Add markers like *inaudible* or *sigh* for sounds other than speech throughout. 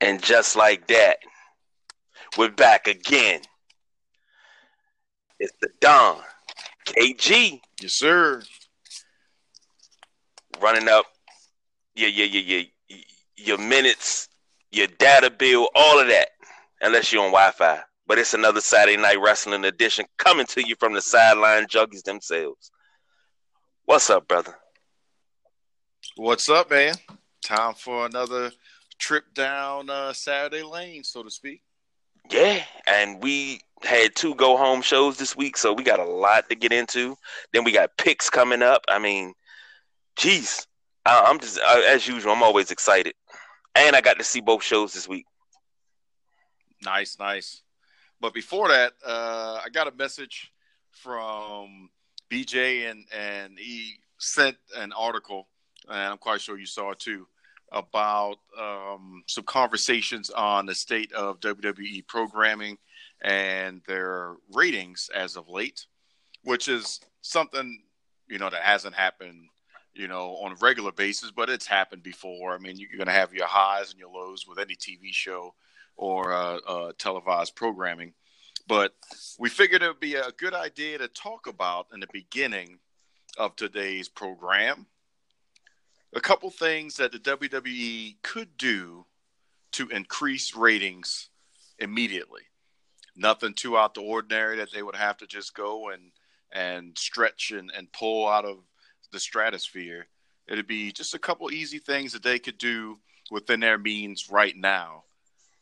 And just like that, we're back again. It's the Don KG. Yes, sir. Running up your your your your, your minutes, your data bill, all of that, unless you're on Wi-Fi. But it's another Saturday night wrestling edition coming to you from the sideline juggies themselves. What's up, brother? What's up, man? Time for another trip down uh, Saturday lane, so to speak. Yeah, and we had two go home shows this week, so we got a lot to get into. Then we got picks coming up. I mean, jeez, I, am just I, as usual. I'm always excited, and I got to see both shows this week. Nice, nice. But before that, uh, I got a message from BJ, and and he sent an article, and I'm quite sure you saw it too, about um, some conversations on the state of WWE programming and their ratings as of late, which is something you know that hasn't happened you know on a regular basis, but it's happened before. I mean, you're going to have your highs and your lows with any TV show or uh, uh, televised programming. But we figured it would be a good idea to talk about in the beginning of today's program a couple things that the WWE could do to increase ratings immediately. Nothing too out the ordinary that they would have to just go and and stretch and, and pull out of the stratosphere. It'd be just a couple easy things that they could do within their means right now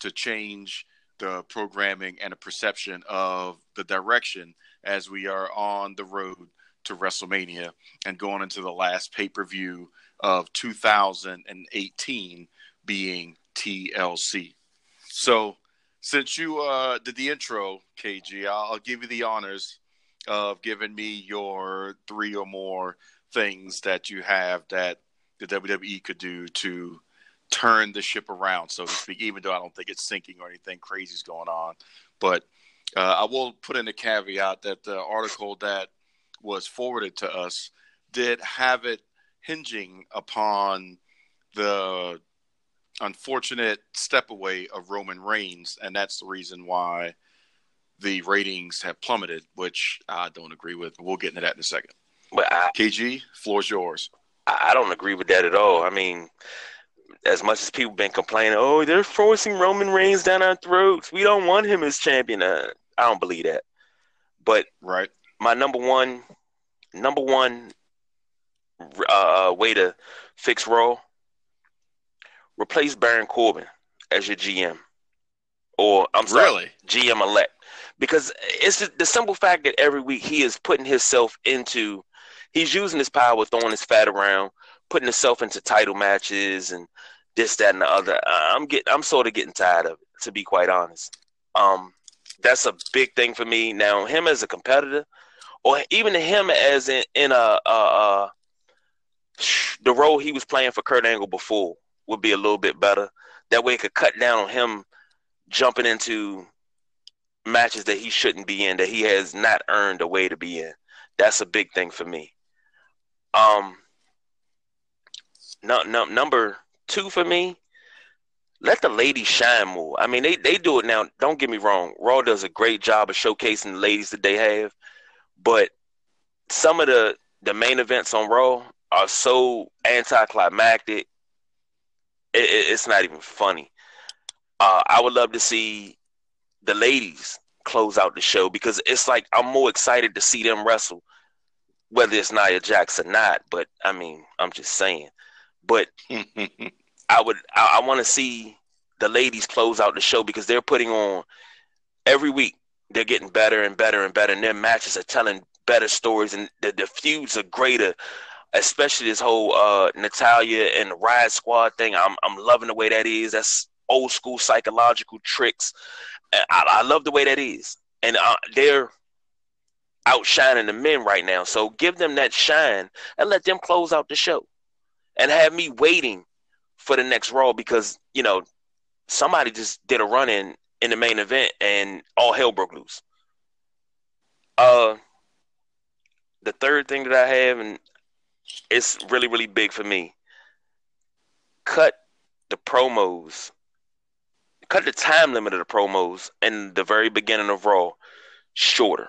to change the programming and the perception of the direction as we are on the road to WrestleMania and going into the last pay per view of 2018 being TLC. So, since you uh, did the intro, KG, I'll, I'll give you the honors of giving me your three or more things that you have that the WWE could do to turn the ship around, so to speak, even though I don't think it's sinking or anything crazy is going on. But uh, I will put in a caveat that the article that was forwarded to us did have it hinging upon the unfortunate step away of Roman Reigns, and that's the reason why the ratings have plummeted, which I don't agree with. We'll get into that in a second. But I, KG, floor's yours. I don't agree with that at all. I mean, as much as people been complaining, oh, they're forcing Roman Reigns down our throats. We don't want him as champion. Uh, I don't believe that. But right, my number one, number one uh, way to fix Raw, replace Baron Corbin as your GM, or I'm sorry, really? GM elect, because it's just the simple fact that every week he is putting himself into, he's using his power, throwing his fat around, putting himself into title matches and this, that, and the other. I'm getting, I'm sort of getting tired of it, to be quite honest. Um, that's a big thing for me now. Him as a competitor, or even him as in, in a, a, a the role he was playing for Kurt Angle before would be a little bit better. That way, it could cut down on him jumping into matches that he shouldn't be in, that he has not earned a way to be in. That's a big thing for me. Um, no, no, number two for me, let the ladies shine more. I mean, they, they do it now. Don't get me wrong. Raw does a great job of showcasing the ladies that they have, but some of the the main events on Raw are so anticlimactic. It, it, it's not even funny. Uh, I would love to see the ladies close out the show because it's like I'm more excited to see them wrestle, whether it's Nia Jax or not. But I mean, I'm just saying. But *laughs* I would, I, I want to see the ladies close out the show because they're putting on every week. They're getting better and better and better, and their matches are telling better stories, and the, the feuds are greater especially this whole uh, Natalya and the Riot Squad thing. I'm I'm loving the way that is. That's old school psychological tricks. I, I love the way that is, and uh, they're outshining the men right now. So give them that shine and let them close out the show, and have me waiting for the next Raw because you know somebody just did a run in in the main event and all hell broke loose. Uh, the third thing that I have, and it's really really big for me. Cut the promos. Cut the time limit of the promos in the very beginning of Raw shorter.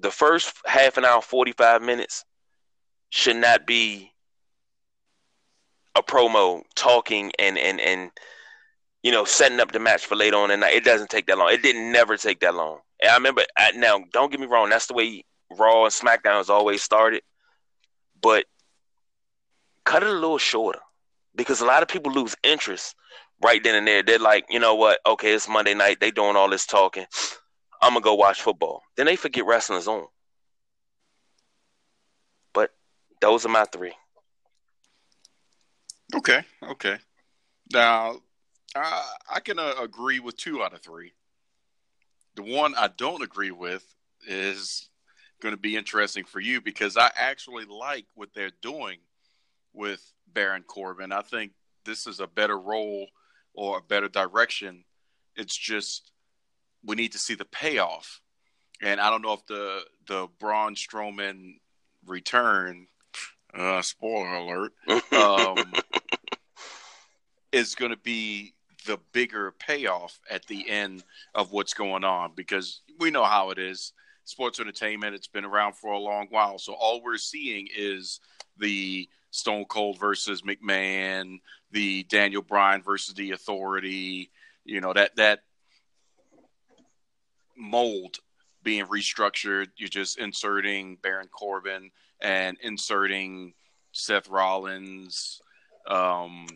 The first half an hour, 45 minutes should not be a promo talking and and and you know setting up the match for later on and it doesn't take that long. It didn't never take that long. And I remember now. Don't get me wrong. That's the way Raw and SmackDown has always started. But cut it a little shorter because a lot of people lose interest right then and there. They're like, you know what? Okay, it's Monday night. They doing all this talking. I'm gonna go watch football. Then they forget wrestling's on. But those are my three. Okay, okay. Now, I, I can uh, agree with two out of three. The one I don't agree with is going to be interesting for you because I actually like what they're doing with Baron Corbin. I think this is a better role or a better direction. It's just we need to see the payoff. And I don't know if the the Braun Strowman return, uh, spoiler alert, *laughs* um, is going to be the bigger payoff at the end of what's going on because we know how it is. Sports entertainment, it's been around for a long while. So all we're seeing is the Stone Cold versus McMahon, the Daniel Bryan versus the Authority, you know, that that mold being restructured. You're just inserting Baron Corbin and inserting Seth Rollins, um,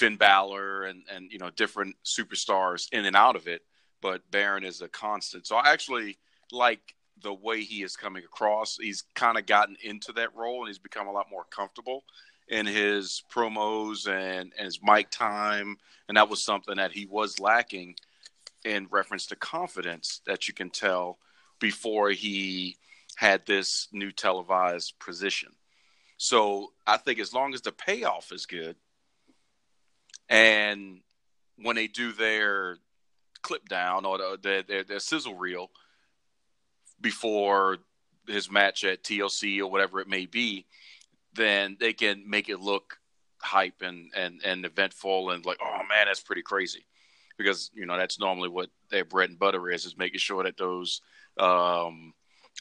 Finn Balor and and you know different superstars in and out of it, but Baron is a constant. So I actually like the way he is coming across. He's kind of gotten into that role and he's become a lot more comfortable in his promos and, and his mic time. And that was something that he was lacking in reference to confidence that you can tell before he had this new televised position. So I think as long as the payoff is good, and when they do their clip down or the, their, their, sizzle reel before his match at TLC or whatever it may be, then they can make it look hype and, and, and eventful and like, oh man, that's pretty crazy. Because, you know, that's normally what their bread and butter is, is making sure that those um,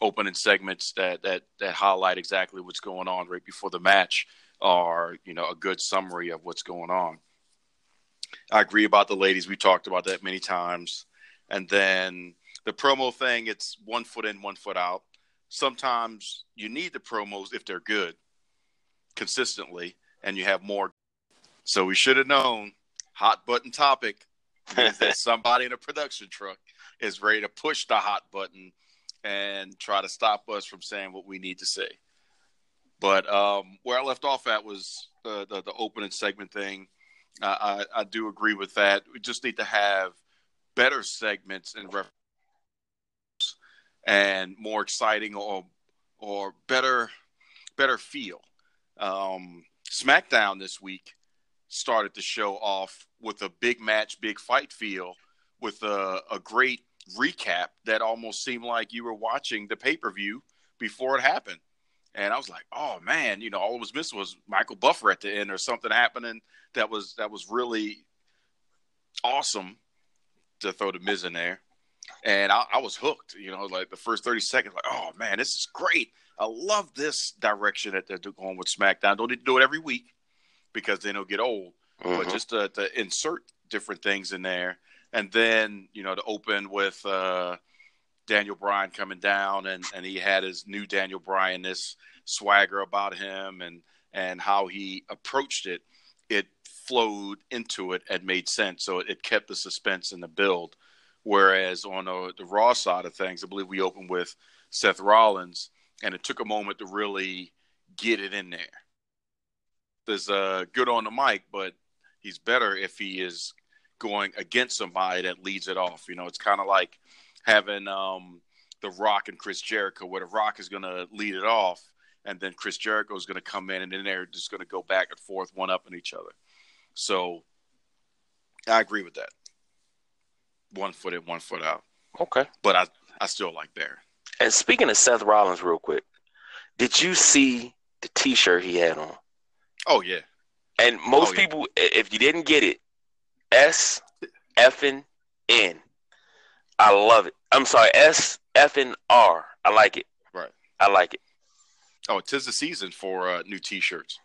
opening segments that, that, that highlight exactly what's going on right before the match are, you know, a good summary of what's going on. I agree about the ladies. We talked about that many times. And then the promo thing, it's one foot in, one foot out. Sometimes you need the promos if they're good consistently and you have more. So we should have known hot button topic *laughs* is that somebody in a production truck is ready to push the hot button and try to stop us from saying what we need to say. But um, where I left off at was the, the, the opening segment thing I, I do agree with that. We just need to have better segments and reference and more exciting or or better better feel. Um, SmackDown this week started the show off with a big match, big fight feel, with a, a great recap that almost seemed like you were watching the pay per view before it happened. And I was like, oh man, you know, all it was missing was Michael Buffer at the end or something happening that was that was really awesome to throw the Miz in there. And I, I was hooked, you know, like the first 30 seconds, like, oh man, this is great. I love this direction that they're going with SmackDown. Don't need to do it every week because then it'll get old. Mm-hmm. But just to, to, insert different things in there. And then, you know, to open with uh, Daniel Bryan coming down and, and he had his new Daniel Bryan, this swagger about him and, and how he approached it it flowed into it and made sense. So it, kept the suspense in the build. Whereas on the, the Raw side of things, I believe we opened with Seth Rollins, and it took a moment to really get it in there. There's uh, good on the mic, but he's better if he is going against somebody that leads it off. You know, it's kind of like having um, The Rock and Chris Jericho, where The Rock is going to lead it off, and then Chris Jericho is going to come in, and then they're just going to go back and forth, one up on each other. So I agree with that. One foot in, one foot out. Okay, but I I still like Bear. And speaking of Seth Rollins, real quick, did you see the T-shirt he had on? Oh yeah. And most Oh, yeah. people, if you didn't get it, S effing N. I love it. I'm sorry, S F and R. I like it. Right. I like it. Oh, tis the season for uh, new T-shirts.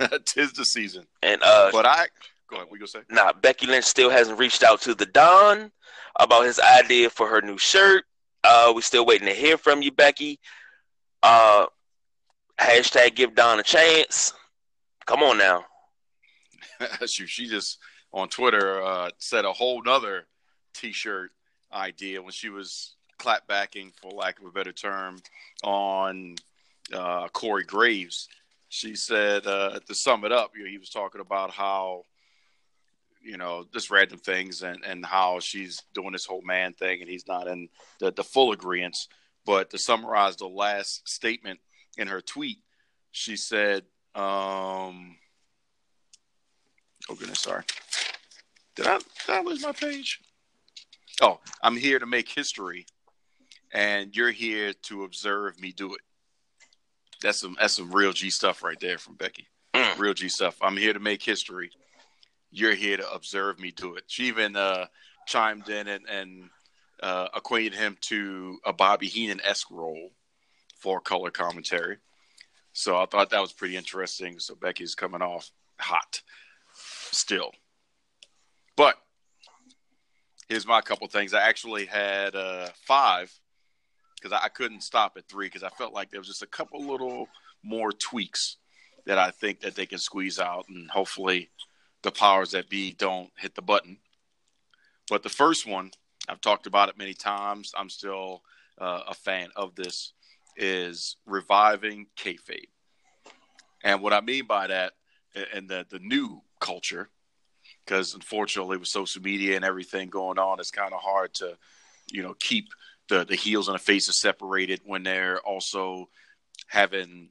*laughs* tis the season. And uh, But I go ahead. We gonna say? Nah, Becky Lynch still hasn't reached out to the Don about his idea for her new shirt. Uh, we're still waiting to hear from you, Becky. Uh, hashtag give Don a chance. Come on now. *laughs* she, she just on Twitter uh, said a whole nother T-shirt idea when she was clapbacking, for lack of a better term, on uh, Corey Graves. She said uh, to sum it up, you know, he was talking about how you know just random things and and how she's doing this whole man thing and he's not in the, the full agreement. But to summarize the last statement in her tweet, she said. Um, Oh goodness, sorry. Did I did I lose my page? Oh, I'm here to make history, and you're here to observe me do it. That's some that's some real G stuff right there from Becky. Mm. Real G stuff. I'm here to make history. You're here to observe me do it. She even uh, chimed in and, and uh, acquainted him to a Bobby Heenan esque role for color commentary. So I thought that was pretty interesting. So Becky's coming off hot still. But here's my couple things. I actually had uh, five because I, I couldn't stop at three because I felt like there was just a couple little more tweaks that I think that they can squeeze out, and hopefully the powers that be don't hit the button. But the first one, I've talked about it many times. I'm still uh, a fan of this. Is reviving kayfabe, and what I mean by that, and the the new culture because unfortunately with social media and everything going on it's kind of hard to you know keep the the heels and the faces separated when they're also having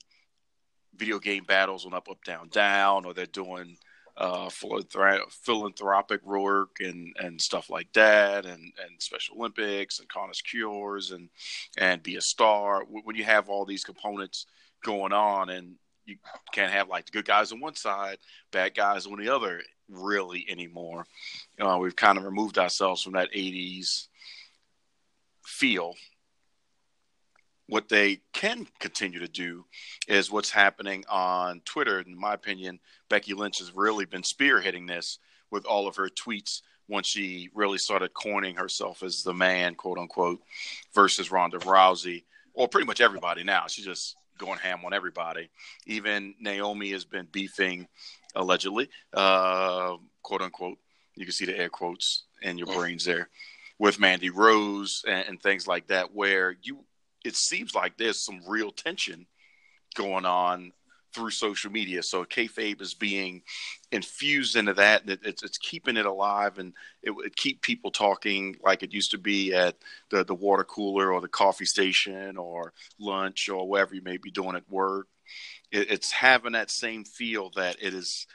video game battles on up up down down or they're doing uh philanthropic work and and stuff like that and and special olympics and Connors cures and and be a star. When you have all these components going on and you can't have like the good guys on one side, bad guys on the other, really anymore. Uh, we've kind of removed ourselves from that '80s feel. What they can continue to do is what's happening on Twitter. In my opinion, Becky Lynch has really been spearheading this with all of her tweets once she really started coining herself as the man, quote unquote, versus Ronda Rousey, or pretty much everybody now. She's just going ham on everybody. Even Naomi has been beefing, allegedly, uh, quote unquote. You can see the air quotes in your brains there with Mandy Rose and, and things like that, where you it seems like there's some real tension going on through social media. So kayfabe is being infused into that. and it- It's, it's keeping it alive and it would keep people talking like it used to be at the, the water cooler or the coffee station or lunch or wherever you may be doing at work. It, it's having that same feel that it is.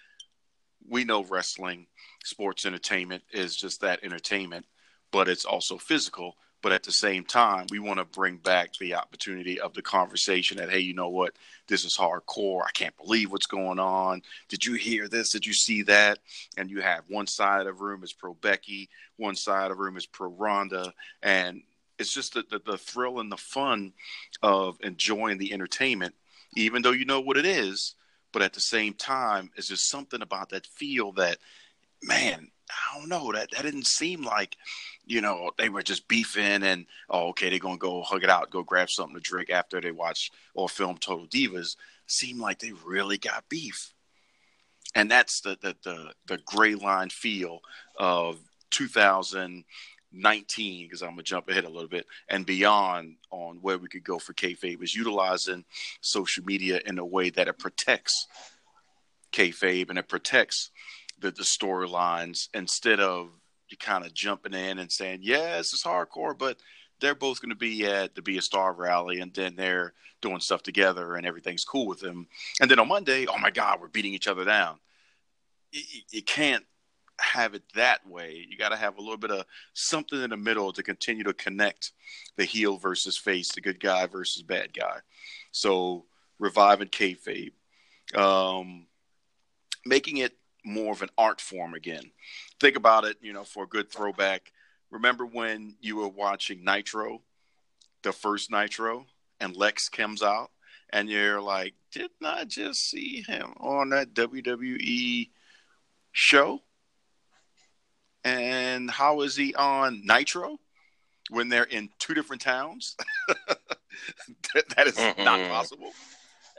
We know wrestling, sports entertainment is just that entertainment, but it's also physical. But at the same time, we want to bring back the opportunity of the conversation that, hey, you know what? This is hardcore. I can't believe what's going on. Did you hear this? Did you see that? And you have one side of the room is pro Becky, one side of the room is pro Ronda. And it's just the, the, the thrill and the fun of enjoying the entertainment, even though you know what it is. But at the same time, it's just something about that feel that, man, I don't know, that, that didn't seem like you know, they were just beefing and oh, okay, they're gonna go hug it out, go grab something to drink after they watch or film Total Divas. Seemed like they really got beef, and that's the the the, the gray line feel of 2019. Because I'm gonna jump ahead a little bit and beyond on where we could go for kayfabe is utilizing social media in a way that it protects kayfabe and it protects the, the storylines instead of you kind of jumping in and saying, this is hardcore, but they're both going to be at the Be a Star rally and then they're doing stuff together and everything's cool with them. And then on Monday, oh my God, we're beating each other down. You, you can't have it that way. You got to have a little bit of something in the middle to continue to connect the heel versus face, the good guy versus bad guy. So reviving kayfabe, um, making it more of an art form again. Think about it, you know, for a good throwback. Remember when you were watching Nitro, the first Nitro, and Lex comes out, and you're like, didn't I just see him on that WWE show? And how is he on Nitro when they're in two different towns? *laughs* that is mm-hmm. not possible.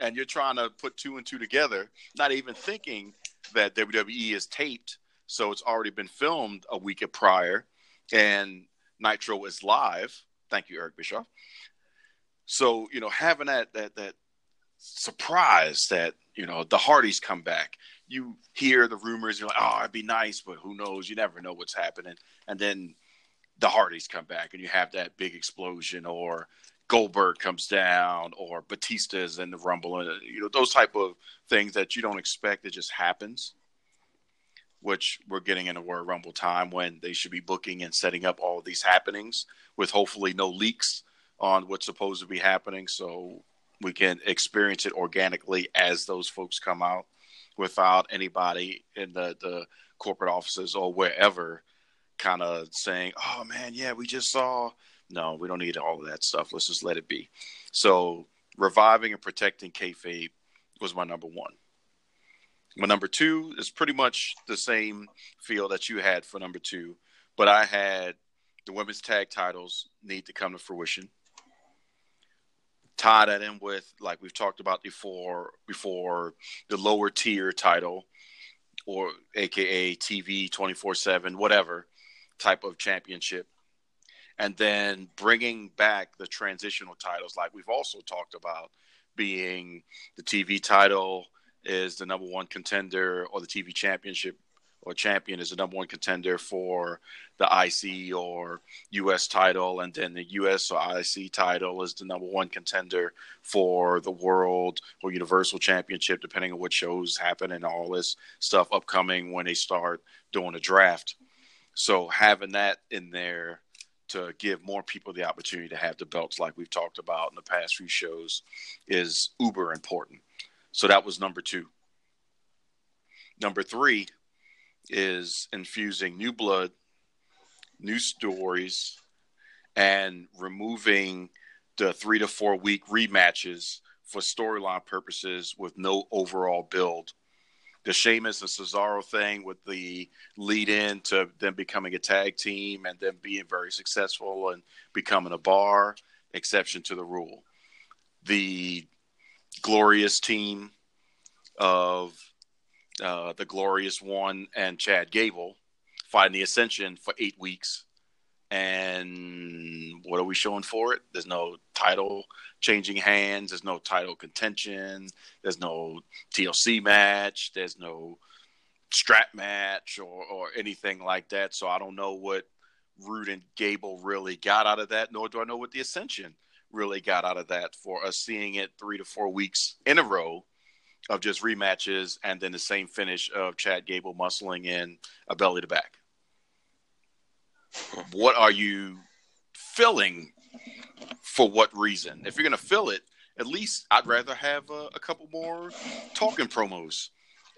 And you're trying to put two and two together, not even thinking that WWE is taped, so it's already been filmed a week prior, and Nitro is live. Thank you, Eric Bischoff. So you know, having that that that surprise that you know the Hardys come back. You hear the rumors, you're like, oh, it'd be nice, but who knows? You never know what's happening. And then the Hardys come back, and you have that big explosion, or Goldberg comes down, or Batista's in the Rumble, and you know those type of things that you don't expect. It just happens. Which we're getting into Royal Rumble time when they should be booking and setting up all these happenings with hopefully no leaks on what's supposed to be happening. So we can experience it organically as those folks come out without anybody in the, the corporate offices or wherever kind of saying, oh man, yeah, we just saw. No, we don't need all of that stuff. Let's just let it be. So reviving and protecting kayfabe was my number one. My number two is pretty much the same feel that you had for number two, but I had the women's tag titles need to come to fruition tie that in with like we've talked about before before the lower tier title or aka TV 24/7 whatever type of championship. And then bringing back the transitional titles like we've also talked about being the TV title is the number 1 contender or the TV championship or champion is the number one contender for the IC or US title, and then the US or IC title is the number one contender for the World or Universal Championship, depending on what shows happen and all this stuff upcoming when they start doing a draft. So having that in there to give more people the opportunity to have the belts, like we've talked about in the past few shows, is uber important. So that was number two. Number three is infusing new blood, new stories, and removing the three to four week rematches for storyline purposes with no overall build. The Sheamus and Cesaro thing with the lead in to them becoming a tag team and then being very successful and becoming a bar, exception to the rule. The glorious team of uh, the Glorious One and Chad Gable fighting the Ascension for eight weeks. And what are we showing for it? There's no title changing hands. There's no title contention. There's no TLC match. There's no strap match or, or anything like that. So I don't know what Roode and Gable really got out of that, nor do I know what the Ascension really got out of that for us seeing it three to four weeks in a row of just rematches and then the same finish of Chad Gable muscling in a belly to back. What are you filling for what reason? If you're going to fill it, at least I'd rather have a, a couple more talking promos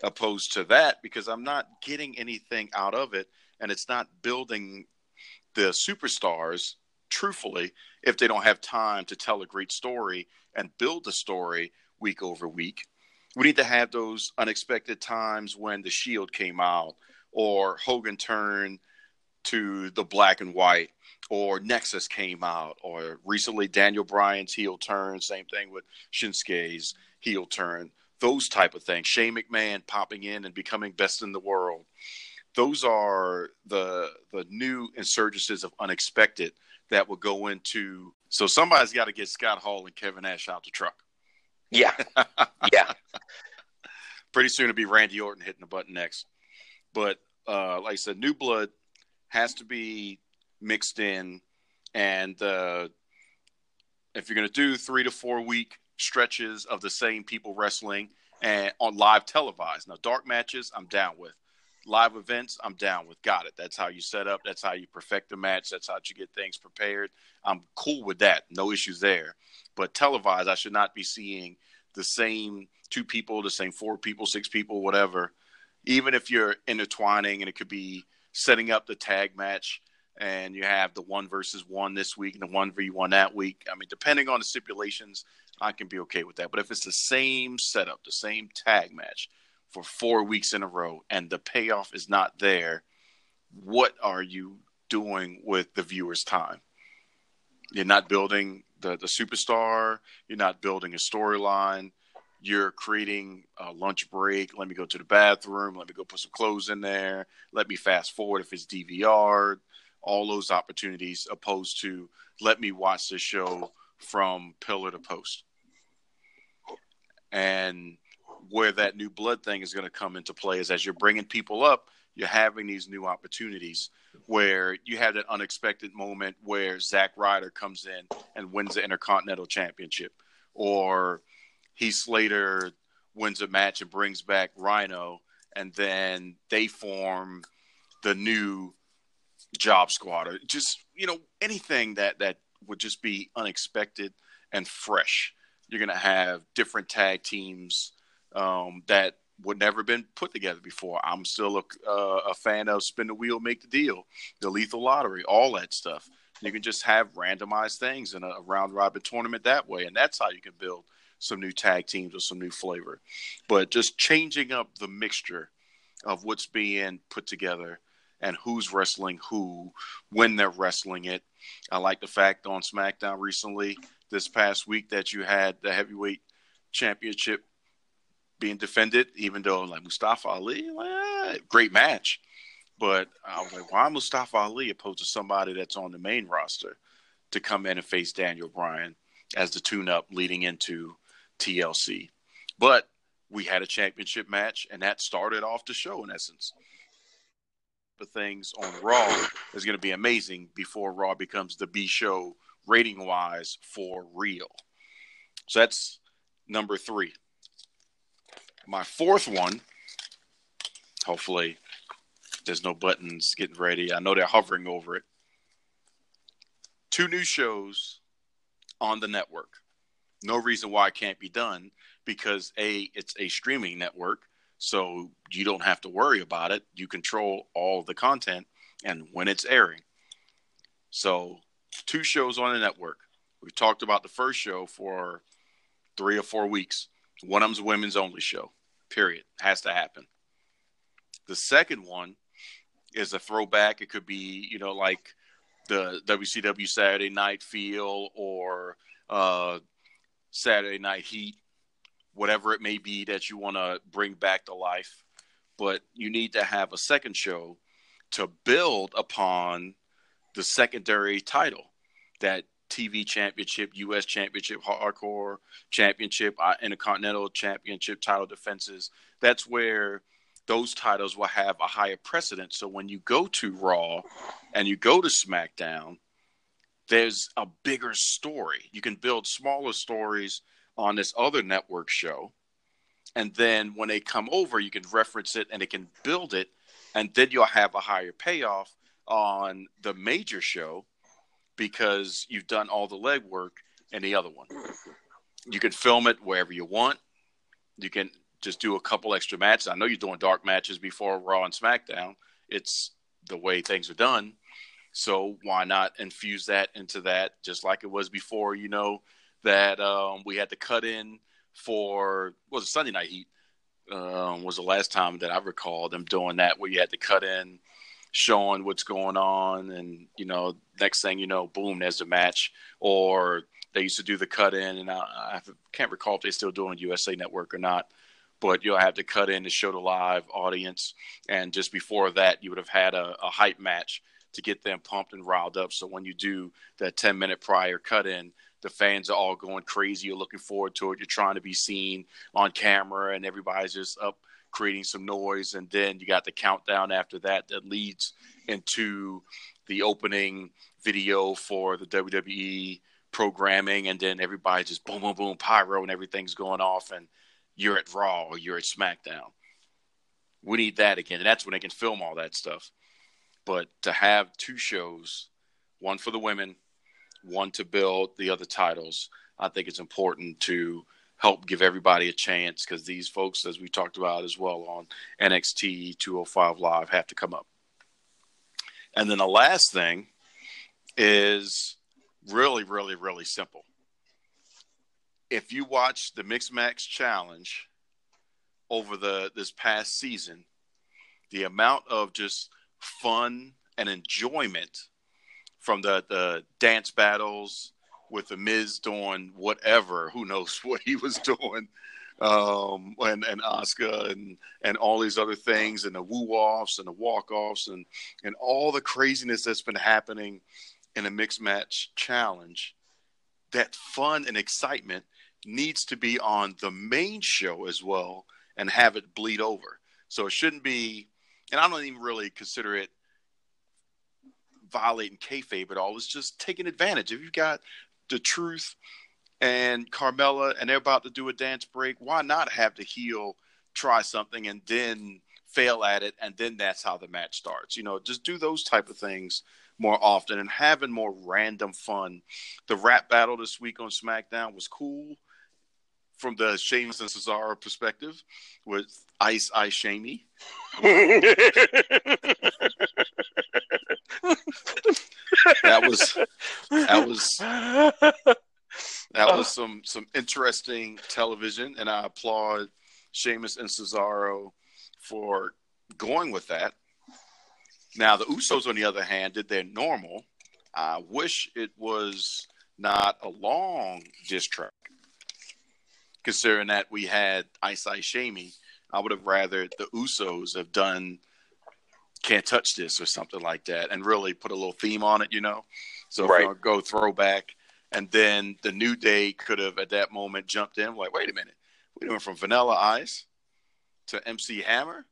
opposed to that because I'm not getting anything out of it and it's not building the superstars truthfully if they don't have time to tell a great story and build the story week over week we need to have those unexpected times when the Shield came out, or Hogan turned to the black and white, or Nexus came out, or recently Daniel Bryan's heel turn. Same thing with Shinsuke's heel turn. Those type of things. Shane McMahon popping in and becoming best in the world. Those are the the new insurgences of unexpected that will go into. So somebody's got to get Scott Hall and Kevin Nash out the truck. Yeah. yeah. *laughs* Pretty soon it'll be Randy Orton hitting the button next. But uh, like I said, new blood has to be mixed in. And uh, if you're going to do three to four week stretches of the same people wrestling and on live televised, now dark matches, I'm down with. Live events, I'm down with. Got it. That's how you set up. That's how you perfect the match. That's how you get things prepared. I'm cool with that. No issues there. But televised, I should not be seeing the same two people, the same four people, six people, whatever. Even if you're intertwining and it could be setting up the tag match and you have the one versus one this week and the one v one that week. I mean, depending on the stipulations, I can be okay with that. But if it's the same setup, the same tag match for four weeks in a row, and the payoff is not there, what are you doing with the viewer's time? You're not building the, the superstar. You're not building a storyline. You're creating a lunch break. Let me go to the bathroom. Let me go put some clothes in there. Let me fast forward if it's DVR all those opportunities opposed to let me watch the show from pillar to post. And where that new blood thing is going to come into play is as you're bringing people up, you're having these new opportunities where you have that unexpected moment where Zack Ryder comes in and wins the Intercontinental Championship, or Heath Slater wins a match and brings back Rhino, and then they form the new job squad or just you know anything that that would just be unexpected and fresh. You're going to have different tag teams um, that would never been put together before. I'm still a, uh, a fan of spin the wheel make the deal the lethal lottery all that stuff. You can just have randomized things in a round robin tournament that way and that's how you can build some new tag teams or some new flavor. But just changing up the mixture of what's being put together and who's wrestling who when they're wrestling it. I like the fact on SmackDown recently this past week that you had the heavyweight championship being defended, even though like Mustafa Ali, well, eh, great match. But I was like, why Mustafa Ali opposed to somebody that's on the main roster to come in and face Daniel Bryan as the tune up leading into TLC? But we had a championship match, and that started off the show in essence of things on Raw is going to be amazing before Raw becomes the B show rating wise for real. So that's number three. My fourth one, hopefully, there's no buttons getting ready. I know they're hovering over it. Two new shows on the network. No reason why it can't be done because A, it's a streaming network so you don't have to worry about it. You control all the content and when it's airing. So, two shows on the network. We've talked about the first show for three or four weeks. One of them's a women's only show, period. Has to happen. The second one is a throwback. It could be, you know, like the WCW Saturday Night Feel or uh, Saturday Night Heat whatever it may be that you want to bring back to life. But you need to have a second show to build upon the secondary title that TV championship, US championship, hardcore championship, uh, intercontinental championship title defenses. That's where those titles will have a higher precedent. So when you go to Raw and you go to SmackDown, there's a bigger story. You can build smaller stories on this other network show. And then when they come over, you can reference it and it can build it. And then you'll have a higher payoff on the major show because you've done all the legwork in the other one. You can film it wherever you want. You can just do a couple extra matches. I know you're doing dark matches before Raw and SmackDown. It's the way things are done. So why not infuse that into that just like it was before, you know, that um, we had to cut in for was it Sunday Night Heat um, was the last time that I recall them doing that where you had to cut in showing what's going on and you know next thing you know boom there's a match or they used to do the cut in and I, I can't recall if they're still doing USA Network or not but you'll have to cut in to show the live audience and just before that you would have had a, a hype match to get them pumped and riled up so when you do that 10 minute prior cut in the fans are all going crazy. You're looking forward to it. You're trying to be seen on camera, and everybody's just up creating some noise. And then you got the countdown after that that leads into the opening video for the WWE programming. And then everybody just boom, boom, boom, pyro, and everything's going off. And you're at Raw or you're at SmackDown. We need that again, and that's when they can film all that stuff. But to have two shows, one for the women, one to build the other titles, I think it's important to help give everybody a chance because these folks, as we talked about as well on NXT 205 Live, have to come up. And then the last thing is really, really, really simple. If you watch the Mixed Match Challenge over the this past season, the amount of just fun and enjoyment from the the dance battles with the Miz doing whatever, who knows *laughs* what he was doing, um, and and Asuka and and all these other things, and the woo offs and the walk offs, and and all the craziness that's been happening in a mixed match challenge. That fun and excitement needs to be on the main show as well, and have it bleed over. So it shouldn't be, and I don't even really consider it violating kayfabe at all. It's just taking advantage. If you've got the truth and Carmella and they're about to do a dance break, why not have the heel try something and then fail at it and then that's how the match starts. You know, just do those type of things more often and having more random fun. The rap battle this week on SmackDown was cool from the Sheamus and Cesaro perspective with Ice Ice Shamey. that was that was that was some some interesting television, and I applaud Sheamus and Cesaro for going with that. Now the Usos, on the other hand, did their normal. I wish it was not a long diss track, considering that we had Ice Ice Shamey. I would have rather the Usos have done can't touch this or something like that and really put a little theme on it, you know? So right. go throwback and then the New Day could have at that moment jumped in like, wait a minute, we went from Vanilla Ice to MC Hammer.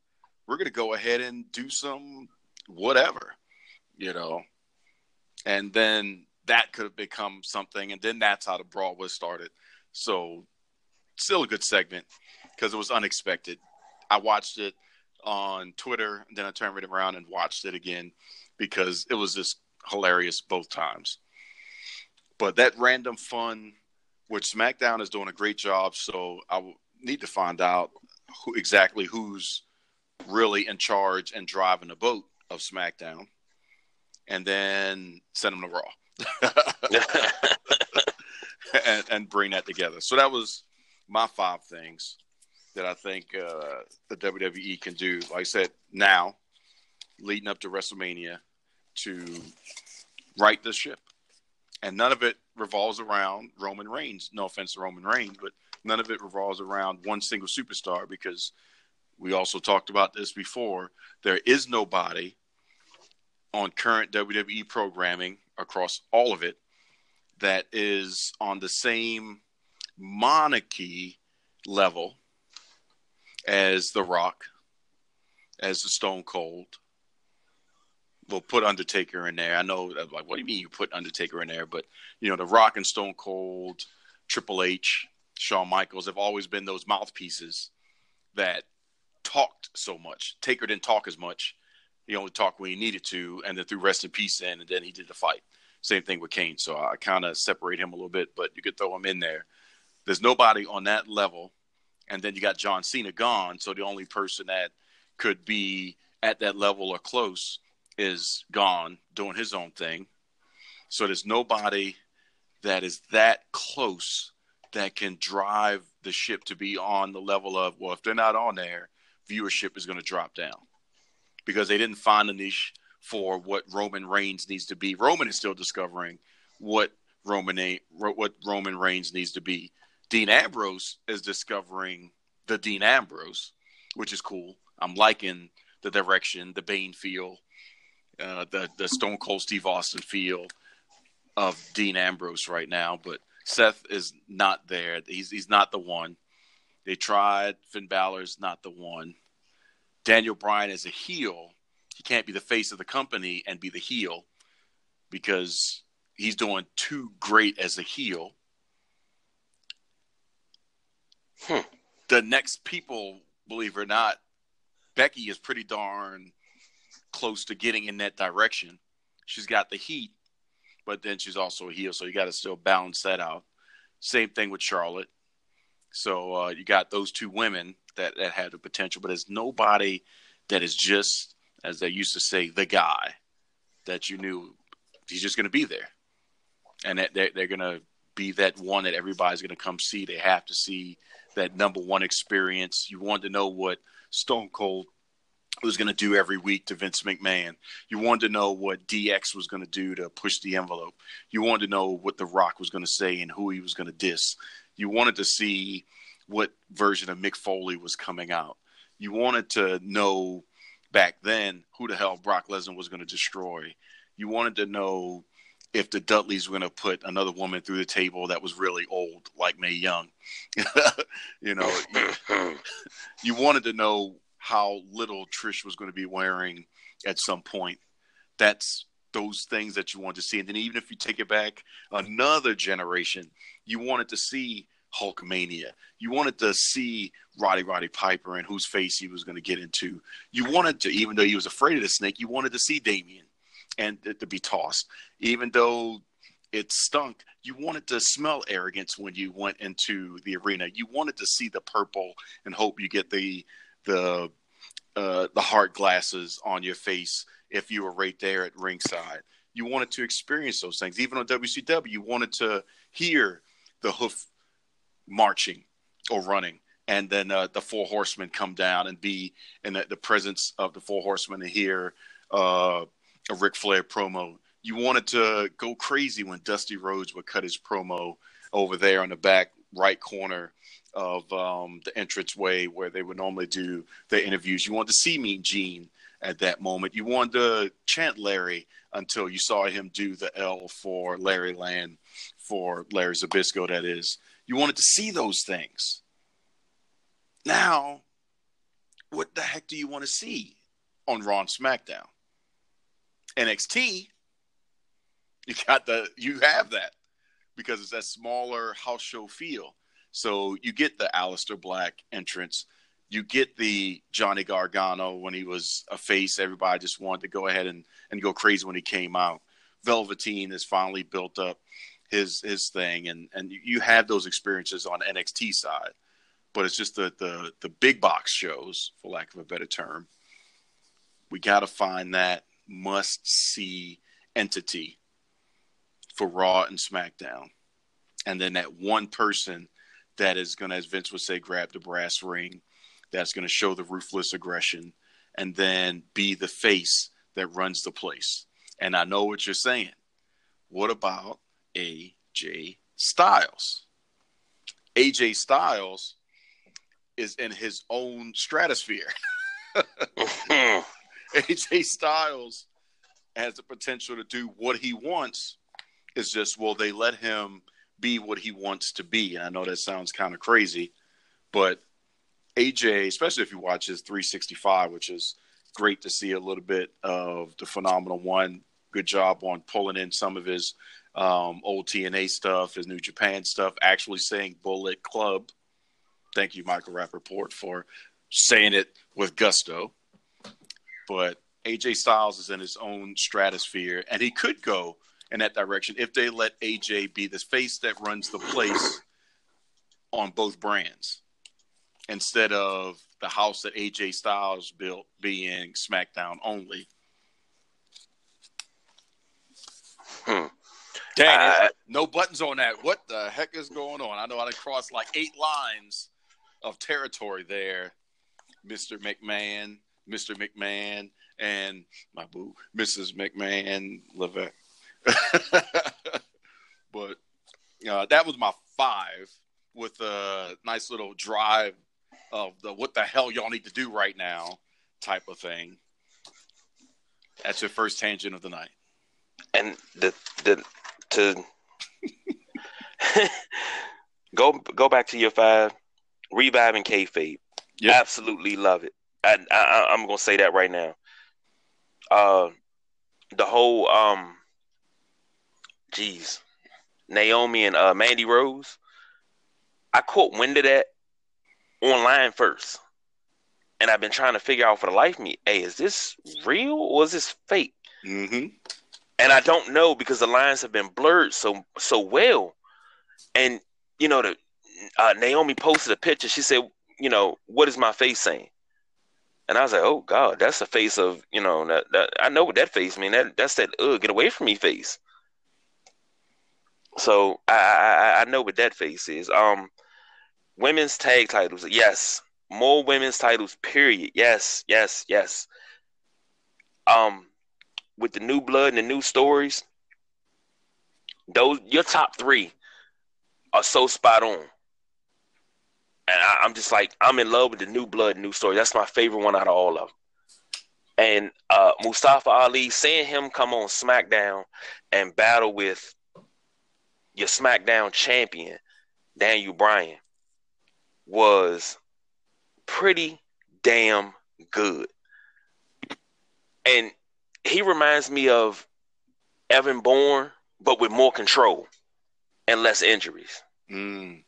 We're going to go ahead and do some whatever, you know? And then that could have become something. And then that's how the brawl was started. So still a good segment because it was unexpected. I watched it on Twitter, then I turned it around and watched it again because it was just hilarious both times. But that random fun, which SmackDown is doing a great job, so I need to find out who exactly who's really in charge and driving the boat of SmackDown, and then send them to Raw. *laughs* *laughs* and, and bring that together. So that was my five things that I think uh, the WWE can do. Like I said, now leading up to WrestleMania to right the ship, and none of it revolves around Roman Reigns. No offense to Roman Reigns, but none of it revolves around one single superstar because we also talked about this before. There is nobody on current WWE programming across all of it that is on the same monarchy level as The Rock, as the Stone Cold. We'll put Undertaker in there. I know, like, what do you mean you put Undertaker in there? But you know, The Rock and Stone Cold, Triple H, Shawn Michaels have always been those mouthpieces that talked so much. Taker didn't talk as much. He only talked when he needed to, and then threw rest in peace in, and then he did the fight. Same thing with Kane. So I kind of separate him a little bit, but you could throw him in there. There's nobody on that level and then you got John Cena gone. So the only person that could be at that level or close is gone doing his own thing. So there's nobody that is that close that can drive the ship to be on the level of well, if they're not on there, viewership is going to drop down because they didn't find a niche for what Roman Reigns needs to be. Roman is still discovering what Roman what Roman Reigns needs to be. Dean Ambrose is discovering the Dean Ambrose, which is cool. I'm liking the direction, the Bane feel, uh, the the Stone Cold Steve Austin feel of Dean Ambrose right now. But Seth is not there. He's he's not the one. They tried. Finn Balor's not the one. Daniel Bryan is a heel. He can't be the face of the company and be the heel because he's doing too great as a heel. Hmm. The next people, believe it or not, Becky is pretty darn close to getting in that direction. She's got the heat, but then she's also a heel, so you got to still balance that out. Same thing with Charlotte. So uh, you got those two women that that have the potential, but there's nobody that is just, as they used to say, the guy that you knew he's just going to be there, and that they're, they're going to be that one that everybody's going to come see. They have to see that number one experience. You wanted to know what Stone Cold was going to do every week to Vince McMahon. You wanted to know what DX was going to do to push the envelope. You wanted to know what The Rock was going to say and who he was going to diss. You wanted to see what version of Mick Foley was coming out. You wanted to know back then who the hell Brock Lesnar was going to destroy. You wanted to know if the Dudleys were going to put another woman through the table that was really old, like Mae Young. *laughs* you know, you, *laughs* you wanted to know how little Trish was going to be wearing at some point. That's those things that you want to see. And then even if you take it back another generation, you wanted to see Hulkmania. You wanted to see Roddy Roddy Piper and whose face he was going to get into. You wanted to, even though he was afraid of the snake, you wanted to see Damien and to be tossed. Even though it stunk, you wanted to smell arrogance when you went into the arena. You wanted to see the purple and hope you get the the uh, the Hart glasses on your face if you were right there at ringside. You wanted to experience those things. Even on WCW, you wanted to hear the hoof marching or running, and then uh, the four horsemen come down and be in the, the presence of the four horsemen and hear uh, a Ric Flair promo. You wanted to go crazy when Dusty Rhodes would cut his promo over there on the back right corner of um, the entranceway where they would normally do the interviews. You wanted to see Mean Gene at that moment. You wanted to chant Larry until you saw him do the L for Larry Land, for Larry Zbyszko, that is. You wanted to see those things. Now, what the heck do you want to see on Raw and SmackDown? NXT, *laughs* you got the you have that because it's that smaller house show feel. So you get the Aleister Black entrance. You get the Johnny Gargano when he was a face. Everybody just wanted to go ahead and, and go crazy when he came out. Velveteen has finally built up his his thing, and and you have those experiences on NXT side, but it's just the the the big box shows, for lack of a better term. We got to find that must see entity for Raw and SmackDown, and then that one person that is going to, as Vince would say, grab the brass ring, that's going to show the ruthless aggression, and then be the face that runs the place. And I know what you're saying. What about AJ Styles? AJ Styles is in his own stratosphere. *laughs* *laughs* AJ Styles has the potential to do what he wants. It's just, will they let him be what he wants to be. And I know that sounds kind of crazy, but AJ, especially if you watch his 365, which is great to see a little bit of the phenomenal one. Good job on pulling in some of his um, old TNA stuff, his New Japan stuff, actually saying Bullet Club. Thank you, Michael Rapaport, for saying it with gusto. But AJ Styles is in his own stratosphere, and he could go in that direction if they let AJ be the face that runs the place on both brands instead of the house that AJ Styles built being SmackDown only. Hmm. Dang, uh, no buttons on that. What the heck is going on? I know I crossed like eight lines of territory there, Mr. McMahon, Mr. McMahon, and my boo, Mrs. McMahon, Levesque. *laughs* but uh, that was my five with a nice little drive of the what the hell y'all need to do right now type of thing. That's your first tangent of the night. And the the to *laughs* go go back to your five, reviving kayfabe. Yep. Absolutely love it. I, I, I'm gonna say that right now. Uh, the whole um Jeez. Naomi and uh, Mandy Rose. I caught wind of that online first. and I've been trying to figure out for the life of me, hey, is this real or is this fake? Mm-hmm. And I don't know because the lines have been blurred so so well. And you know, the uh, Naomi posted a picture. She said, you know, what is my face saying? And I was like, oh God, that's the face of, you know, that, that I know what that face mean. That that's that ugh, get away from me face. So I, I I know what that face is. Um, women's tag titles, yes. More women's titles, period. Yes, yes, yes. Um, with the new blood and the new stories, those your top three are so spot on. And I, am just like, I'm in love with the new blood, new story. That's my favorite one out of all of them. And uh, Mustafa Ali, seeing him come on SmackDown and battle with your SmackDown champion, Daniel Bryan, was pretty damn good. And he reminds me of Evan Bourne, but with more control and less injuries. Mm.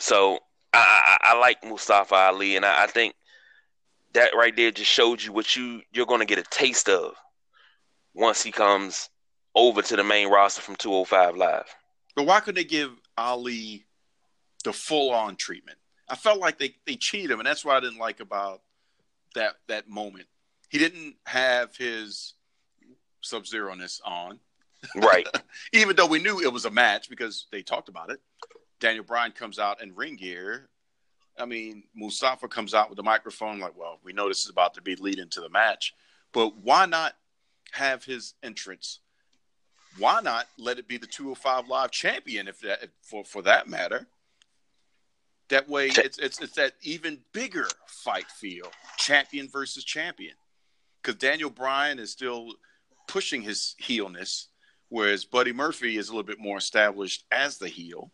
So I, I, I, like Mustafa Ali, and I, I, think that right there just showed you what you you're going to get a taste of once he comes over to the main roster from 205 Live. But why couldn't they give Ali the full on treatment? I felt like they, they cheated him, and that's what I didn't like about that that moment. He didn't have his sub zero ness on. Right. *laughs* Even though we knew it was a match because they talked about it. Daniel Bryan comes out in ring gear. I mean, Mustafa comes out with the microphone, like, well, we know this is about to be leading to the match, but why not have his entrance? Why not let it be the 205 Live champion, if that, for for that matter? That way, it's it's it's that even bigger fight feel, champion versus champion, because Daniel Bryan is still pushing his heelness, whereas Buddy Murphy is a little bit more established as the heel.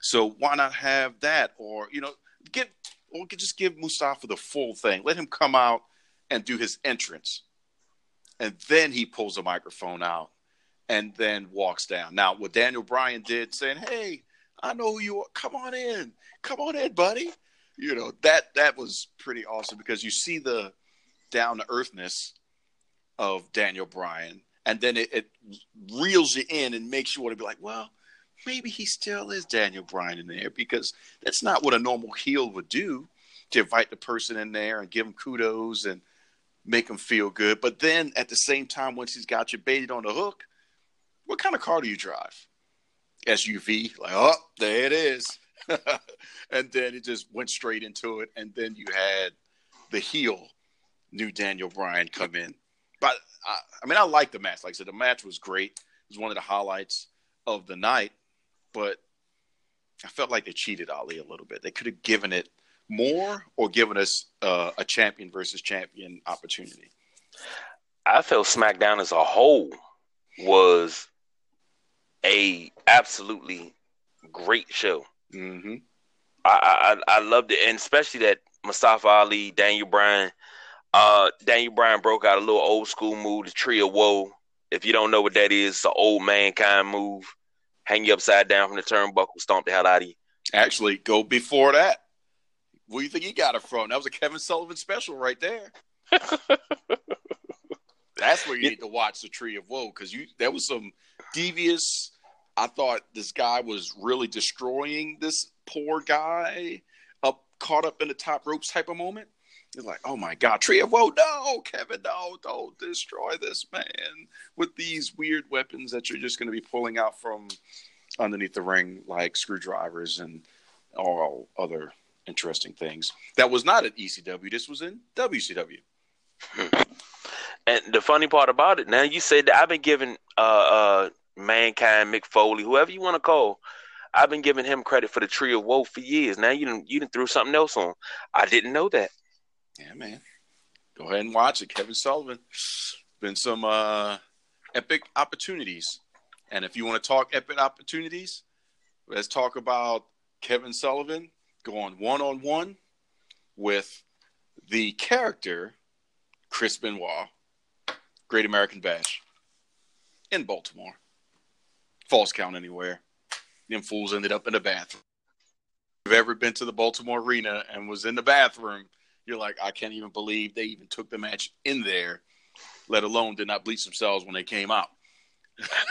So why not have that, or you know, get or just give Mustafa the full thing. Let him come out and do his entrance, and then he pulls a microphone out, and then walks down. Now, what Daniel Bryan did, saying, "Hey, I know who you are. Come on in, come on in, buddy." You know that that was pretty awesome because you see the down to earthness of Daniel Bryan, and then it, it reels you in and makes you want to be like, "Well." maybe he still is Daniel Bryan in there because that's not what a normal heel would do to invite the person in there and give him kudos and make him feel good. But then at the same time, once he's got you baited on the hook, what kind of car do you drive? SUV, like, oh, there it is. *laughs* and then it just went straight into it. And then you had the heel, new Daniel Bryan, come in. But I, I mean, I like the match. Like I said, the match was great. It was one of the highlights of the night but I felt like they cheated Ali a little bit. They could have given it more or given us uh, a champion versus champion opportunity. I felt SmackDown as a whole was a absolutely great show. Mm-hmm. I, I I loved it, and especially that Mustafa Ali, Daniel Bryan. Uh, Daniel Bryan broke out a little old school move, the Tree of Woe. If you don't know what that is, it's an old mankind move hang you upside down from the turnbuckle, stomp the hell out of you. Actually, go before that. Where do you think he got it from? That was a Kevin Sullivan special right there. *laughs* That's where you need to watch the Tree of Woe because you there was some devious. I thought this guy was really destroying this poor guy up caught up in the top ropes type of moment. It's like, oh my God, Tree of Woe, no, Kevin, no, don't destroy this man with these weird weapons that you're just going to be pulling out from underneath the ring, like screwdrivers and all other interesting things. That was not at ECW. This was in WCW. *laughs* And the funny part about it, now you said that I've been giving uh, uh, Mankind, Mick Foley, whoever you want to call, I've been giving him credit for the Tree of Woe for years. Now you didn't you didn't throw something else on. I didn't know that. Yeah, man. Go ahead and watch it. Kevin Sullivan. Been some uh, epic opportunities. And if you want to talk epic opportunities, let's talk about Kevin Sullivan going one on one with the character Chris Benoit, Great American Bash in Baltimore. False count anywhere. Them fools ended up in the bathroom. You've ever been to the Baltimore Arena and was in the bathroom, you're like, I can't even believe they even took the match in there, let alone did not bleach themselves when they came out. *laughs*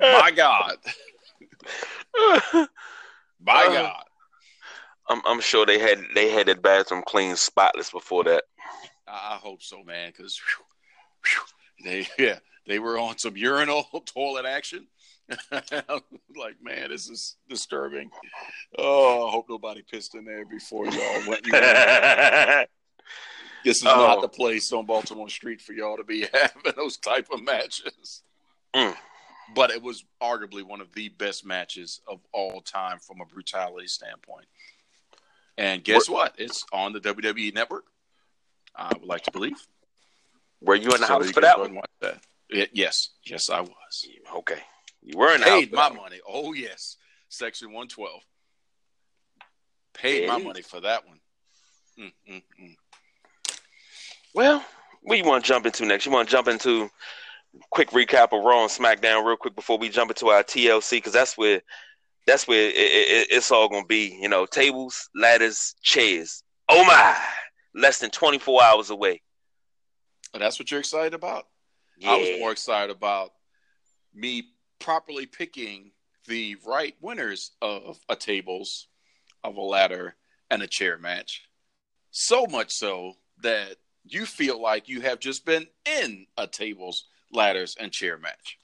My God. My Uh, God. I'm, I'm sure they had they had that bathroom clean, spotless before that. I I hope so, man, because they *laughs* yeah they were on some urinal *laughs* toilet action. *laughs* like, man, this is disturbing. Oh, I hope nobody pissed in there before y'all went. *laughs* This is Oh. not the place on Baltimore Street for y'all to be having those type of matches. Mm. But it was arguably one of the best matches of all time from a brutality standpoint. And guess what? It's on the WWE network. I would like to believe. Were you in the So house for that one? watch that. Y- yes, yes, I was. Okay, you were in the Paid my money. Oh yes, Section one twelve. Paid my money for that one. Mm, mm, mm. Well, what you want to jump into next? You want to jump into quick recap of Raw and SmackDown real quick before we jump into our TLC because that's where that's where it, it, it's all gonna be. You know, tables, ladders, chairs. Oh my! Less than 24 hours away. But that's what you're excited about. Yeah. I was more excited about me properly picking the right winners of a tables, of a ladder, and a chair match. So much so that you feel like you have just been in a tables, ladders, and chair match.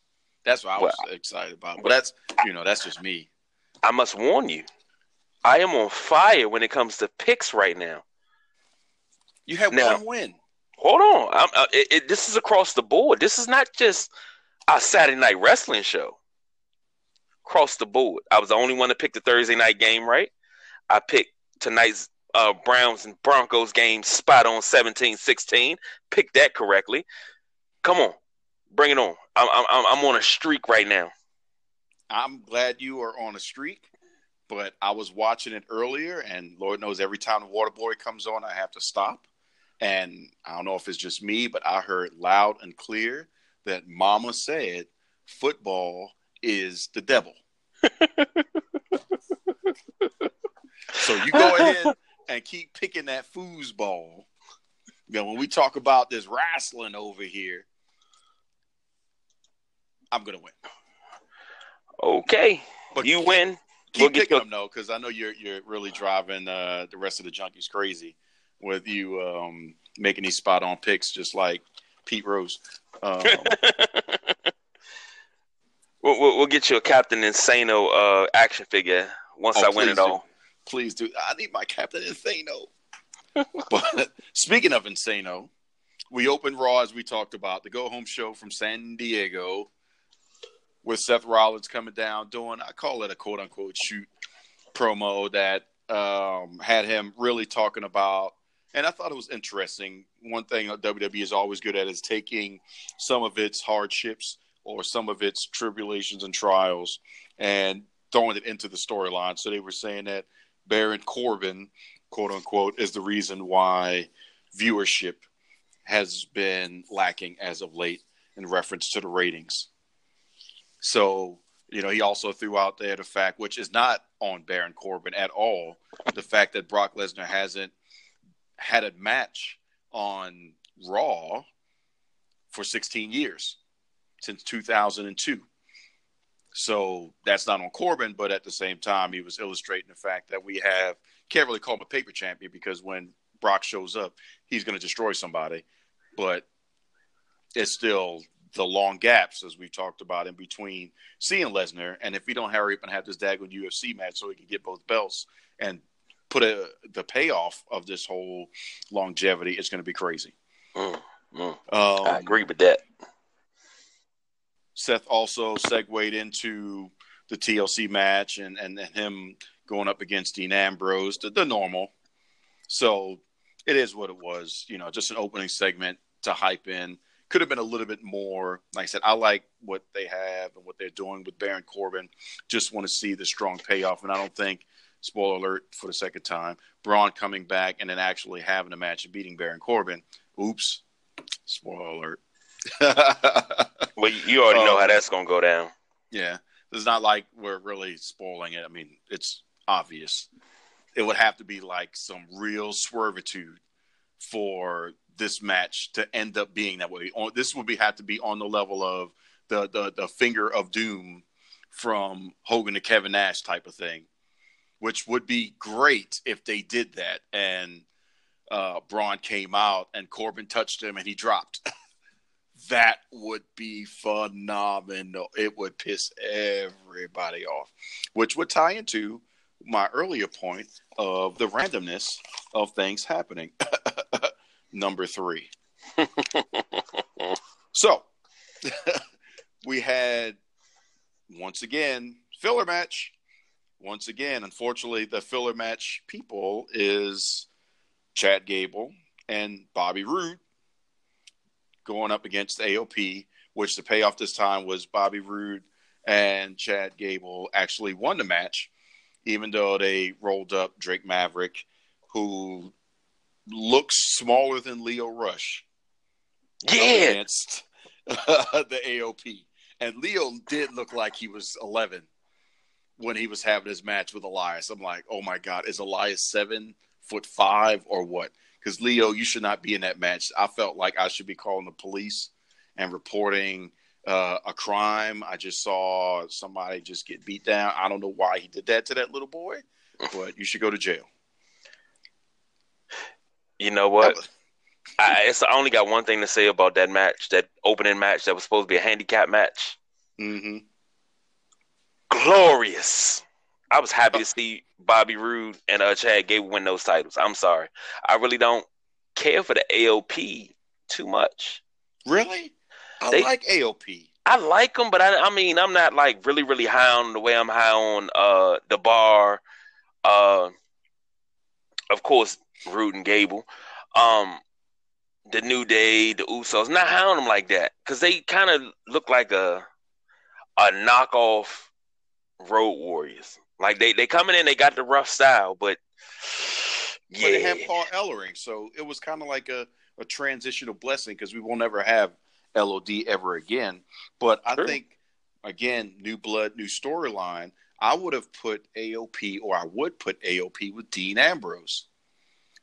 That's what I was excited about. But that's you know that's just me. I must warn you. I am on fire when it comes to picks right now. You have Now- one win. Hold on. I'm, uh, it, it, this is across the board. This is not just a Saturday night wrestling show. Across the board. I was the only one to pick the Thursday night game right. I picked tonight's uh, Browns and Broncos game spot on 17 16. Picked that correctly. Come on. Bring it on. I'm, I'm, I'm on a streak right now. I'm glad you are on a streak, but I was watching it earlier, and Lord knows every time the water boy comes on, I have to stop. And I don't know if it's just me, but I heard loud and clear that Mama said football is the devil. *laughs* so you go ahead and keep picking that foosball. You know, when we talk about this wrestling over here, I'm gonna win. Okay. But you win. Keep We'll picking your- them though, because I know you're you're really driving uh, the rest of the junkies crazy with you um, making these spot on picks, just like Pete Rose. Um, *laughs* We'll, we'll, we'll get you a Captain Insano uh, action figure once Oh, I win it do. all. please do. I need my Captain Insano. *laughs* but speaking of Insano, we opened Raw as we talked about the go home show from San Diego with Seth Rollins coming down doing I call it a quote unquote shoot promo that um, had him really talking about and I thought it was interesting. One thing WWE is always good at is taking some of its hardships or some of its tribulations and trials and throwing it into the storyline. So they were saying that Baron Corbin, quote unquote, is the reason why viewership has been lacking as of late in reference to the ratings. So, you know, he also threw out there the fact, which is not on Baron Corbin at all, the fact that Brock Lesnar hasn't had a match on Raw for 16 years since 2002. So that's not on Corbin, but at the same time, he was illustrating the fact that we have can't really call him a paper champion because when Brock shows up, he's going to destroy somebody. But it's still the long gaps, as we've talked about, in between seeing Lesnar. And if we don't hurry up and have this daggone UFC match so he can get both belts and put a, the payoff of this whole longevity, it's going to be crazy. Mm, mm. Um, I agree with that. Seth also segued into the TLC match and, and, and him going up against Dean Ambrose, the, the normal. So it is what it was, you know, just an opening segment to hype in. Could have been a little bit more. Like I said, I like what they have and what they're doing with Baron Corbin. Just want to see the strong payoff. And I don't think, spoiler alert for the second time, Braun coming back and then actually having a match and beating Baron Corbin. Oops. Spoiler alert. *laughs* Well, you- already know Um, how that's gonna go down. Yeah, it's not like we're really spoiling it. I mean, it's obvious. It would have to be like some real swervitude for this match to end up being that way. This would be have to be on the level of the the, the finger of doom from Hogan to Kevin Nash type of thing, which would be great if they did that. And uh, Braun came out and Corbin touched him and he dropped. *laughs* that would be phenomenal. It would piss everybody off, which would tie into my earlier point of the randomness of things happening. *laughs* Number three. *laughs* so we had once again filler match. Once again, unfortunately, the filler match people is Chad Gable and Bobby Roode going up against AOP, which the payoff this time was Bobby Roode and Chad Gable actually won the match, even though they rolled up Drake Maverick, who looks smaller than Lio Rush. Yeah. Against *laughs* uh, the AOP. And Lio did look like he was 11 when he was having his match with Elias. I'm like, oh my God, is Elias seven foot five or what? Because Lio, you should not be in that match. I felt like I should be calling the police and reporting uh, a crime. I just saw somebody just get beat down. I don't know why he did that to that little boy, but you should go to jail. You know what? I, I only got one thing to say about that match, that opening match that was supposed to be a handicap match. Mm-hmm. Glorious. I was happy to see Bobby Roode and uh, Chad Gable win those titles. I'm sorry. I really don't care for the AOP too much. Really? I they, like AOP. I like them, but I, I mean, I'm not like really, really high on the way I'm high on uh, the bar. Uh, of course, Roode and Gable. Um, the New Day, the Usos, not hound them like that because they kind of look like a a knockoff Road Warriors. Like they they coming in, they got the rough style, but yeah, but they have Paul Ellering, so it was kind of like a a transitional blessing because we will never have LOD ever again. But I think again, new blood, new storyline. I would have put AOP, or I would put AOP with Dean Ambrose.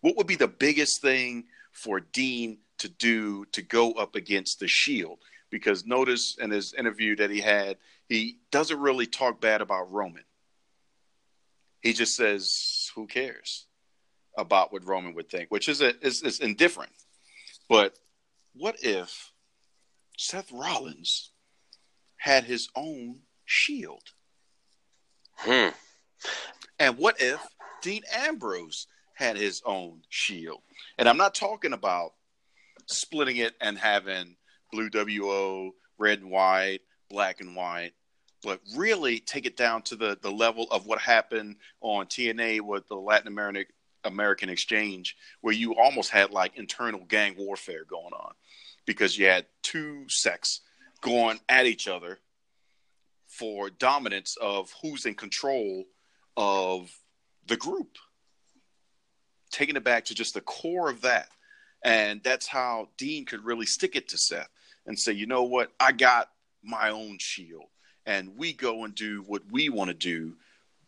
What would be the biggest thing for Dean to do to go up against the Shield? Because notice in his interview that he had, he doesn't really talk bad about Roman. He just says, "Who cares about what Roman would think?" Which is a, is, is indifferent. But what if Seth Rollins had his own Shield? Hmm. And what if Dean Ambrose had his own shield. And I'm not talking about splitting it and having blue WO, red and white, black and white, but really take it down to the, the level of what happened on TNA with the Latin American American Exchange, where you almost had like internal gang warfare going on because you had two sects going at each other for dominance of who's in control of the group taking it back to just the core of that. And that's how Dean could really stick it to Seth and say, you know what, I got my own shield. And we go and do what we want to do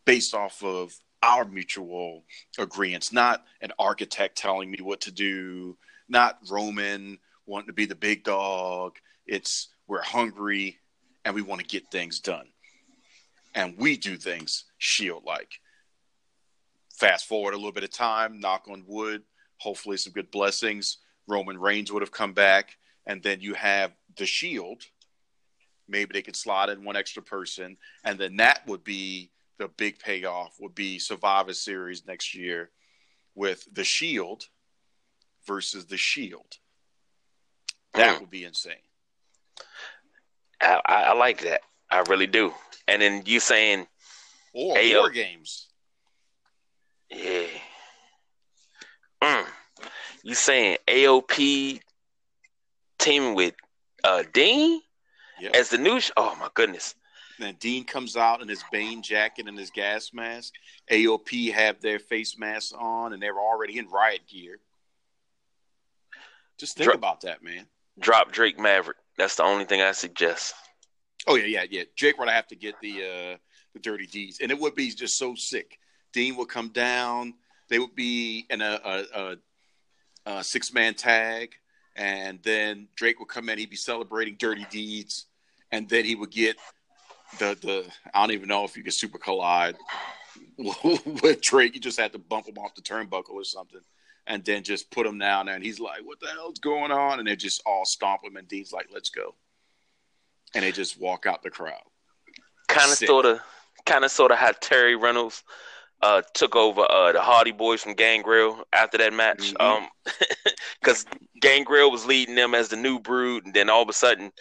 based off of our mutual agreements, not an architect telling me what to do, not Roman wanting to be the big dog. It's we're hungry and we want to get things done. And we do things shield like fast forward a little bit of time, knock on wood, hopefully some good blessings. Roman Reigns would have come back, and then you have the Shield. Maybe they could slot in one extra person, and then that would be the big payoff. Would be Survivor Series next year with the Shield versus the Shield. That mm. would be insane. I, I, like that. I really do. And then you saying, or war games. Yeah. Mm. You saying AOP teaming with uh, Dean yep. as the new? Sh- oh my goodness! Then Dean comes out in his Bane jacket and his gas mask. AOP have their face masks on, and they're already in riot gear. Just think Dro- about that, man. Drop Drake Maverick. That's the only thing I suggest. Oh yeah, yeah, yeah. Jake would have to get the uh, the dirty deeds, and it would be just so sick Dean would come down. They would be in a, a, a, a six man tag, and then Drake would come in. He'd be celebrating Dirty Deeds, and then he would get the the I don't even know if you could super collide *laughs* with Drake. You just had to bump him off the turnbuckle or something, and then just put him down there. And he's like, "What the hell's going on?" And they just all stomp him, and Dean's like, "Let's go," and they just walk out the crowd. Kind of, sort of, kind of, sort of how Terri Runnels uh, took over uh, the Hardy Boys from Gangrel after that match. Mm-hmm. Um, *laughs* because Gangrel was leading them as the new brood, and then all of a sudden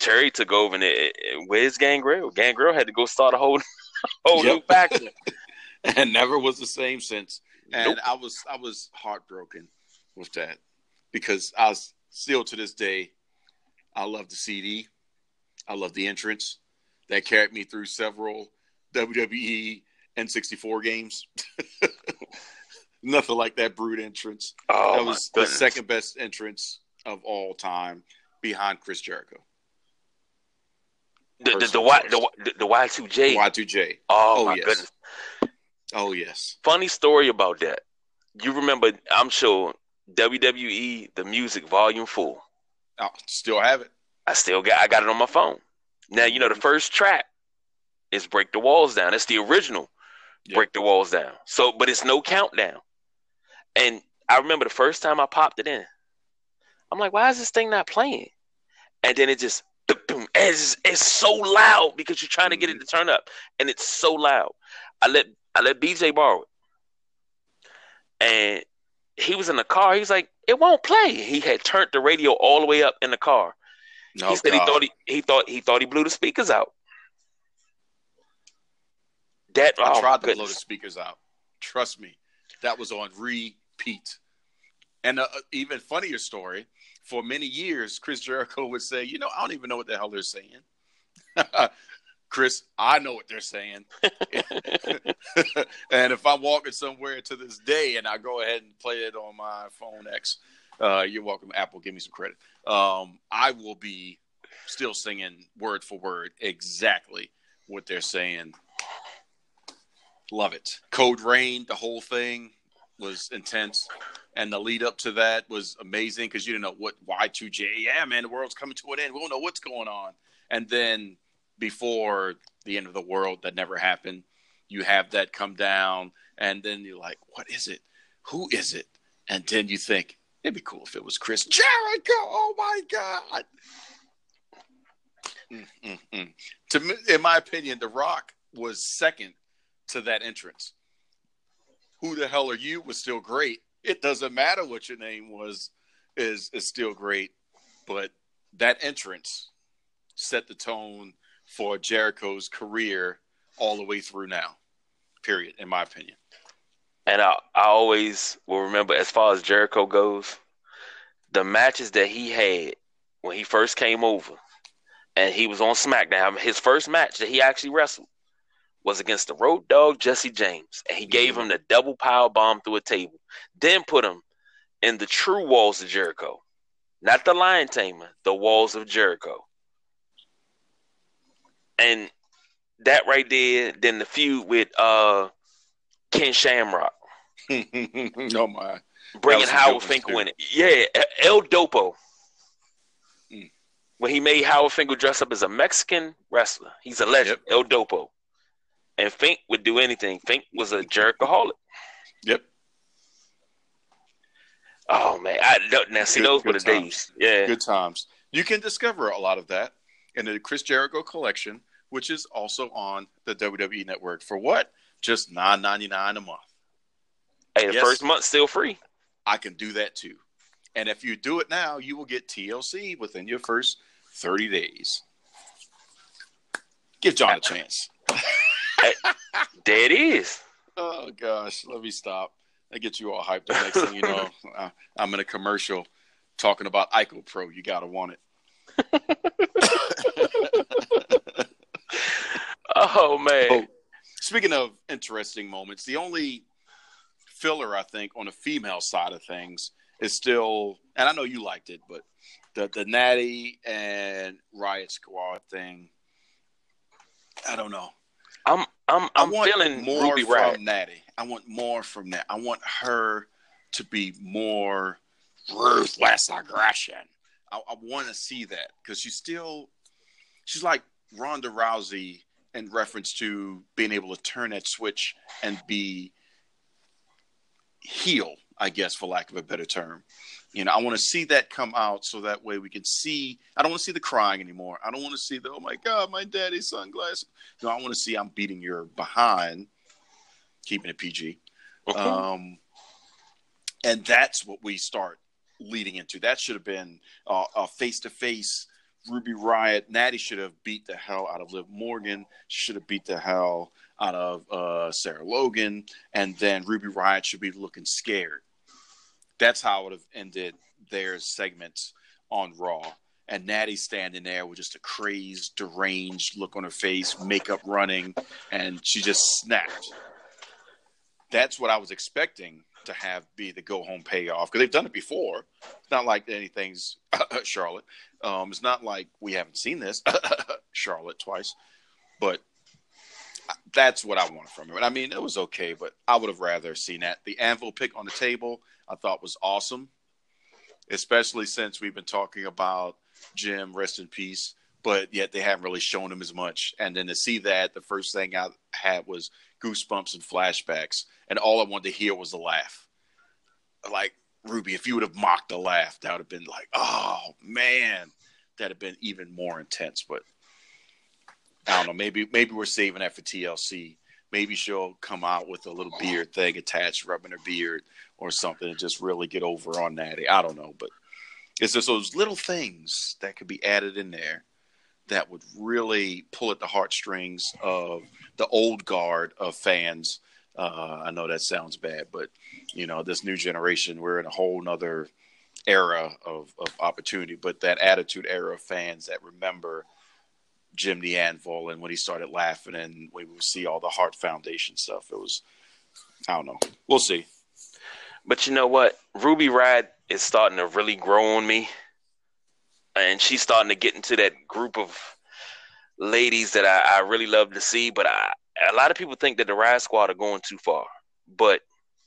Terri took over, and it, it, where's Gangrel? Gangrel had to go start a whole *laughs* whole yep. new faction, *laughs* and never was the same since. And nope. I was I was heartbroken with that because I was still to this day, I love the CD, I love the entrance that carried me through several WWE N64 games. *laughs* Nothing like that brood entrance. Oh, that was the second best entrance of all time behind Chris Jericho. The the, the, y, the, the Y2J. Y2J. Oh, oh my yes. goodness. Oh yes. Funny story about that. You remember? I'm sure WWE the Music Volume Four. Oh, still have it. I still got. I got it on my phone. Now you know the mm-hmm. first track is "Break the Walls Down." That's the original yep. "Break the Walls Down." So, but it's no countdown. And I remember the first time I popped it in. I'm like, why is this thing not playing? And then it just *clears throat* it's, it's so loud because you're trying to get it to turn up, and it's so loud. I let I let BJ borrow it, and he was in the car. He's like, "It won't play." He had turned the radio all the way up in the car. No, he said God. he thought he, he thought he thought he blew the speakers out. That I oh tried to blow the speakers out. Trust me, that was on repeat. And uh, even funnier story for many years, Chris Jericho would say, "You know, I don't even know what the hell they're saying." *laughs* Chris, I know what they're saying. *laughs* and if I'm walking somewhere to this day and I go ahead and play it on my phone X, uh, you're welcome, Apple. Give me some credit. Um, I will be still singing word for word exactly what they're saying. Love it. Code Rain, the whole thing was intense and the lead up to that was amazing because you didn't know what Y2J. Yeah, man, the world's coming to an end. We don't know what's going on. And then before the end of the world, that never happened. You have that come down, and then you're like, "What is it? Who is it?" And then you think it'd be cool if it was Chris Jericho. Oh my god! Mm-mm-mm. To in my opinion, The Rock was second to that entrance. Who the hell are you? Was still great, it doesn't matter what your name was, is is still great. But that entrance set the tone for Jericho's career all the way through now. Period, in my opinion. And I, I always will remember, as far as Jericho goes, the matches that he had when he first came over, and he was on SmackDown. His first match that he actually wrestled was against the Road Dog Jesse James, and he gave him the double power bomb through a table. Then put him in the true walls of Jericho, not the Lion Tamer, the walls of Jericho. And that right there, then the feud with uh Ken Shamrock. *laughs* oh my! Bringing Howard Finkel in it. Yeah, El Dopo. Mm. When he made Howard Finkel dress up as a Mexican wrestler, he's a legend. Yep. El Dopo and Fink would do anything. Fink was a jerkaholic. Yep. Oh man, I don't, now see good, those good were the times. days. Yeah, good times. You can discover a lot of that in the Chris Jericho collection, which is also on the WWE Network for what? Just nine ninety nine a month. Hey, the yes, first month still free. I can do that too. And if you do it now, you will get TLC within your first thirty days. Give John a chance. *laughs* *laughs* there it is. Oh gosh, let me stop. I get you all hyped. The next thing you know, *laughs* I'm in a commercial talking about ICOPRO. You gotta want it. *laughs* oh man. Oh, speaking of interesting moments, the only filler I think on the female side of things is still, and I know you liked it, but the the Natty and Riott Squad thing. I don't know. I'm I'm I'm I want feeling more Ruby from Riot. Natty. I want more from that. I want her to be more ruthless aggression. I, I want to see that because she's still she's like Ronda Rousey in reference to being able to turn that switch and be heel, I guess, for lack of a better term. You know, I want to see that come out so that way we can see. I don't want to see the crying anymore. I don't want to see the oh my god, my daddy's sunglasses. No, I want to see I'm beating your behind, keeping it PG. Um, and that's what we start leading into. That should have been uh, a face to face Ruby Riott. Natty should have beat the hell out of Liv Morgan. Should have beat the hell out of uh, Sarah Logan, and then Ruby Riott should be looking scared. That's how it would have ended their segments on Raw. And Natty standing there with just a crazed, deranged look on her face, makeup running, and she just snapped. That's what I was expecting to have be the go home payoff because they've done it before. It's not like anything's *laughs* Charlotte. Um, it's not like we haven't seen this *laughs* Charlotte twice, but that's what I wanted from it. I mean, it was okay, but I would have rather seen that. The anvil pick on the table, I thought was awesome, especially since we've been talking about Jim, rest in peace, but yet they haven't really shown him as much. And then to see that, the first thing I had was goosebumps and flashbacks, and all I wanted to hear was a laugh. Like Ruby, if you would have mocked the laugh, that would have been like, oh man, that'd have been even more intense. But I don't know. Maybe maybe we're saving that for TLC. Maybe she'll come out with a little beard thing attached, rubbing her beard or something, and just really get over on Natty. I don't know, but it's just those little things that could be added in there that would really pull at the heartstrings of the old guard of fans. Uh, I know that sounds bad, but you know, this new generation, we're in a whole nother era of, of opportunity. But that attitude era of fans that remember Jim the Anvil and when he started laughing and we would see all the Heart Foundation stuff. It was, I don't know. We'll see. But you know what? Ruby Riott is starting to really grow on me. And she's starting to get into that group of ladies that I, I really love to see. But I, a lot of people think that the Riott Squad are going too far. But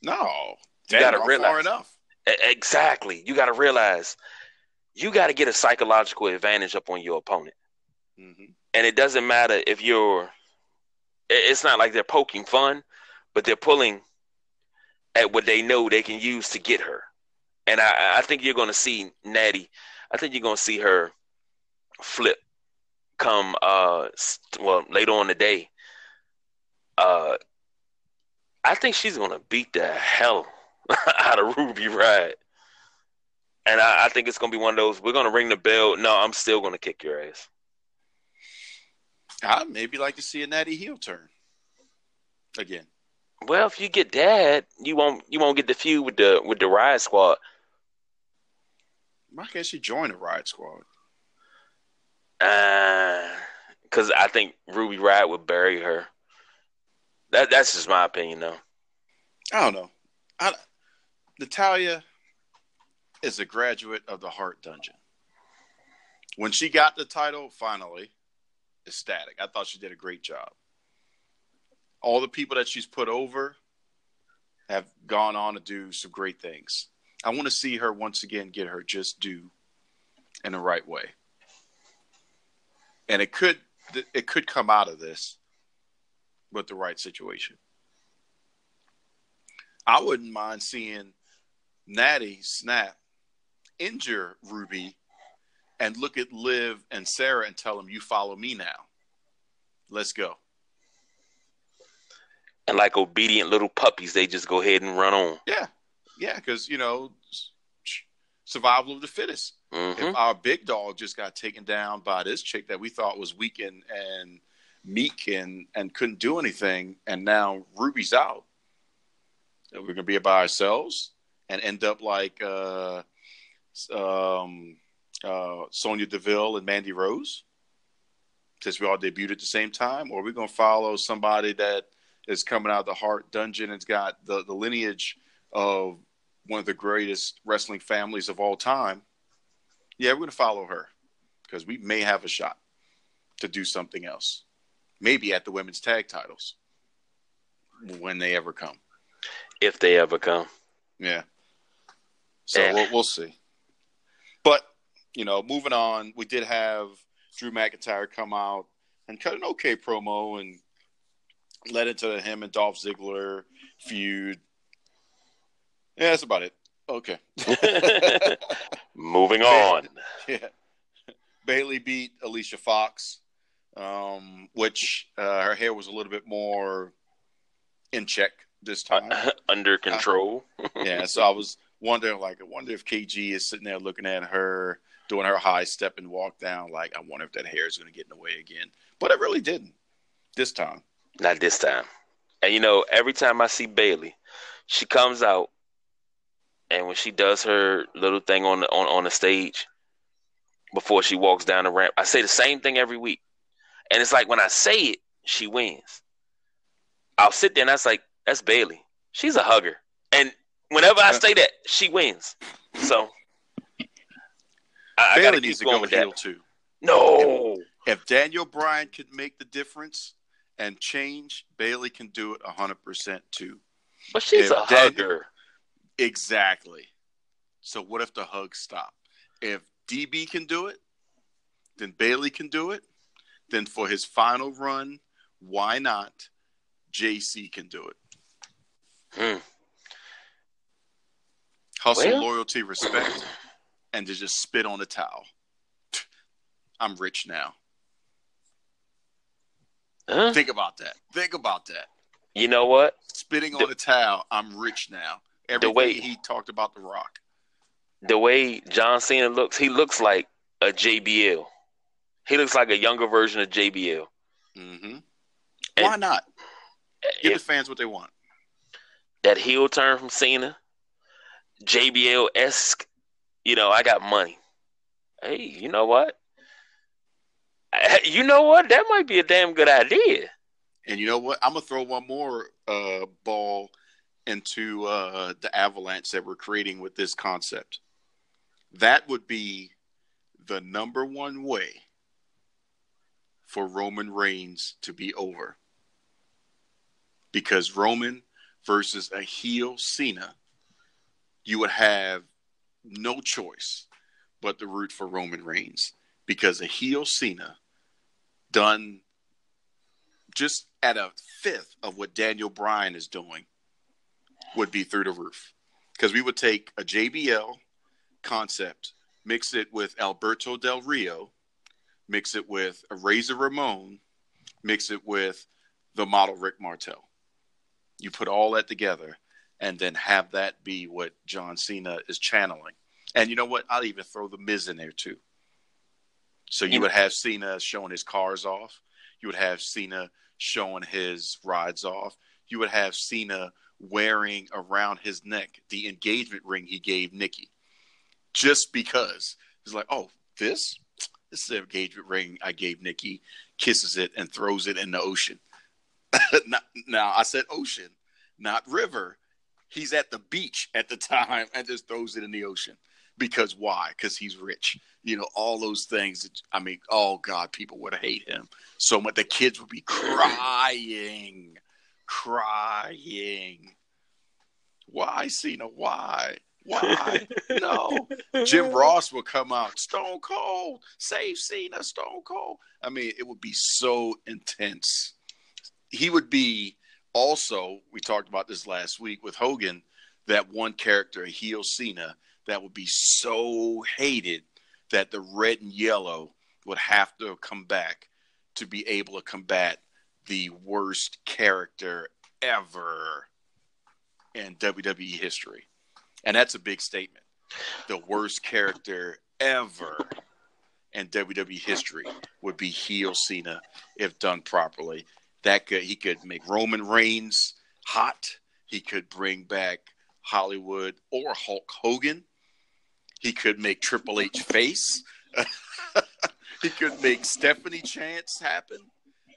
No, You gotta not realize- far enough. exactly, you got to realize you got to get a psychological advantage up on your opponent. hmm and it doesn't matter if you're it's not like they're poking fun but they're pulling at what they know they can use to get her. And i i think you're going to see natty i think you're going to see her flip come uh well later on today. Uh i think she's going to beat the hell *laughs* out of ruby right and I, I think it's going to be one of those we're going to ring the bell. No i'm still going to kick your ass I'd maybe like to see a Natty heel turn again. Well, if you get that, you won't you won't get the feud with the with the Riott Squad. Why can't she join the Riott Squad? Uh, because I think Ruby Riott would bury her. That that's just my opinion, though. I don't know. I, Natalya is a graduate of the Heart Dungeon. When she got the title, finally, ecstatic. I thought she did a great job. All the people that she's put over have gone on to do some great things. I want to see her once again get her just due in the right way. And it could it could come out of this with the right situation. I wouldn't mind seeing Natty snap, injure Ruby, and look at Liv and Sarah and tell them, "You follow me now. Let's go." And like obedient little puppies, they just go ahead and run on. Yeah, yeah, because you know, survival of the fittest. hmm If our big dog just got taken down by this chick that we thought was weak and, and meek and and couldn't do anything, and now Ruby's out, we're gonna be by ourselves and end up like uh, um, uh, Sonya Deville and Mandy Rose, since we all debuted at the same time, or are we gonna follow somebody that is coming out of the Heart Dungeon and's got the, the lineage of one of the greatest wrestling families of all time? Yeah, we're going to follow her because we may have a shot to do something else. maybe at the women's tag titles when they ever come. If they ever come. Yeah. So yeah. We'll, we'll see. But, you know, moving on, we did have Drew McIntyre come out and cut an okay promo and led into him and Dolph Ziggler feud. Yeah, that's about it. Okay. *laughs* Moving on. *laughs* Yeah. Bayley beat Alicia Fox, um, which uh, her hair was a little bit more in check this time, *laughs* uh, under control. Uh, yeah, so I was wondering, like, I wonder if KG is sitting there looking at her doing her high step and walk down. Like, I wonder if that hair is going to get in the way again. But it really didn't this time. Not this time. And you know, every time I see Bayley, she comes out, and when she does her little thing on the on, on the stage before she walks down the ramp, I say the same thing every week. And it's like when I say it, she wins. I'll sit there and that's like, that's Bayley. She's a hugger. And whenever I say that, she wins. So I, Bayley I needs to go with heel that. too. No. If, if Daniel Bryan could make the difference and change, Bayley can do it hundred percent too. But she's if a Daniel, hugger. Exactly. So what if the hugs stop? If DB can do it, then Bayley can do it. Then for his final run, why not? JC can do it. Hmm. Hustle, well, loyalty, respect, and to just spit on the towel. *tsk* I'm rich now. Huh? Think about that. Think about that. You know what? Spitting on the, the towel. I'm rich now. Everything the way he talked about the Rock. The way John Cena looks, he looks like a JBL. He looks like a younger version of JBL. Mm-hmm. Why not? Give the fans what they want. That heel turn from Cena, JBL esque. You know, I got money. Hey, you know what? *laughs* You know what? That might be a damn good idea. And you know what? I'm gonna throw one more uh, ball into uh, the avalanche that we're creating with this concept. That would be the number one way for Roman Reigns to be over. Because Roman versus a heel Cena, you would have no choice but to root for Roman Reigns. Because a heel Cena done just at a fifth of what Daniel Bryan is doing would be through the roof. Because we would take a JBL concept, mix it with Alberto Del Rio, mix it with a Razor Ramon, mix it with the model Rick Martel. You put all that together and then have that be what John Cena is channeling. And you know what? I'll even throw the Miz in there too. So you mm. would have Cena showing his cars off. You would have Cena showing his rides off. You would have Cena wearing around his neck the engagement ring he gave Nikki, just because he's like, oh, this this is the engagement ring I gave Nikki. Kisses it and throws it in the ocean. *laughs* now I said ocean, not river. He's at the beach at the time and just throws it in the ocean because why? Because he's rich. You know, all those things. That, I mean, oh God, people would hate him so much. The kids would be crying, crying. Why, Cena? Why? Why? no. Jim *laughs* Ross would come out, Stone Cold, save Cena, Stone Cold. I mean, it would be so intense. He would be also, we talked about this last week with Hogan, that one character, heel Cena, that would be so hated that the red and yellow would have to come back to be able to combat the worst character ever in WWE history. And that's a big statement. The worst character ever in WWE history would be heel Cena if done properly. That could he could make Roman Reigns hot. He could bring back Hollywood or Hulk Hogan. He could make Triple H face. *laughs* he could make Stephanie Chance happen.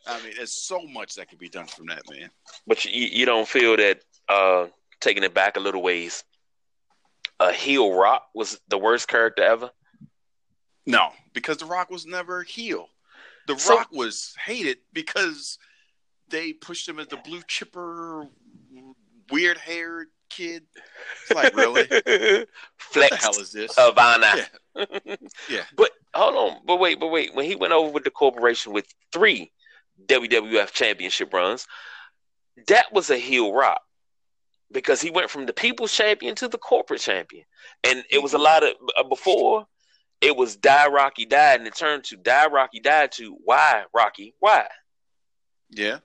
I mean, there's so much that could be done from that man. But you, you don't feel that uh, taking it back a little ways, a heel Rock was the worst character ever. No, because the Rock was never heel. The So- Rock was hated because they pushed him as the blue chipper, weird haired kid. It's like really, what *laughs* the Flex hell is this? Havana. Yeah. *laughs* Yeah. But hold on, but wait, but wait. When he went over with the corporation with three WWF championship runs, that was a heel rock because he went from the people's champion to the corporate champion, and it was a lot of uh, before. It was die Rocky died, and it turned to die Rocky died to why Rocky why. Yeah.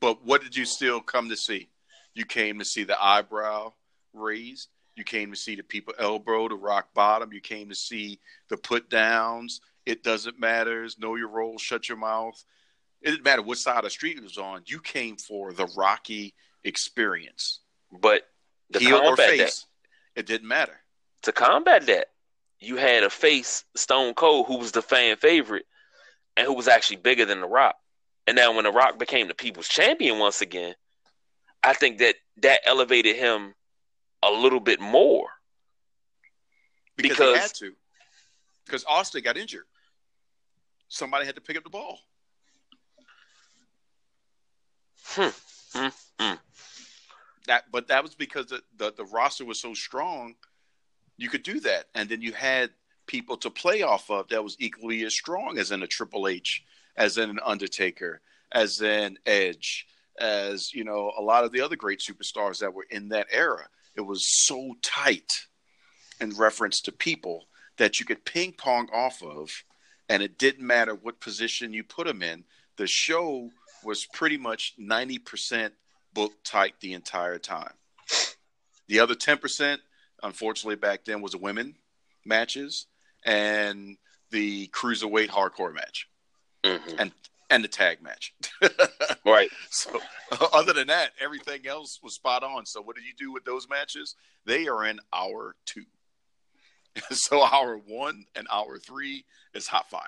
But what did you still come to see? You came to see the eyebrow raised. You came to see the people elbow to rock bottom. You came to see the put downs. It doesn't matter. Know your role. Shut your mouth. It didn't matter what side of the street it was on. You came for the Rocky experience. But to Heel or combat that, it didn't matter. to combat that, you had a face Stone Cold who was the fan favorite and who was actually bigger than The Rock. And now when The Rock became the people's champion once again, I think that that elevated him a little bit more. Because, Because- they had to. Because Austin got injured. Somebody had to pick up the ball. Hmm. Hmm. Hmm. That, but that was because the, the the roster was so strong, you could do that, and then you had people to play off of that was equally as strong as in a Triple H, as in an Undertaker, as in Edge, as you know a lot of the other great superstars that were in that era. It was so tight in reference to people that you could ping pong off of, and it didn't matter what position you put them in. The show was pretty much ninety percent book tight the entire time. The other 10%, unfortunately, back then was women matches and the cruiserweight hardcore match Mhm. and the tag match. *laughs* Right. so, other than that, everything else was spot on. So, what did you do with those matches? They are in hour two. *laughs* so, hour one and hour three is hot fire.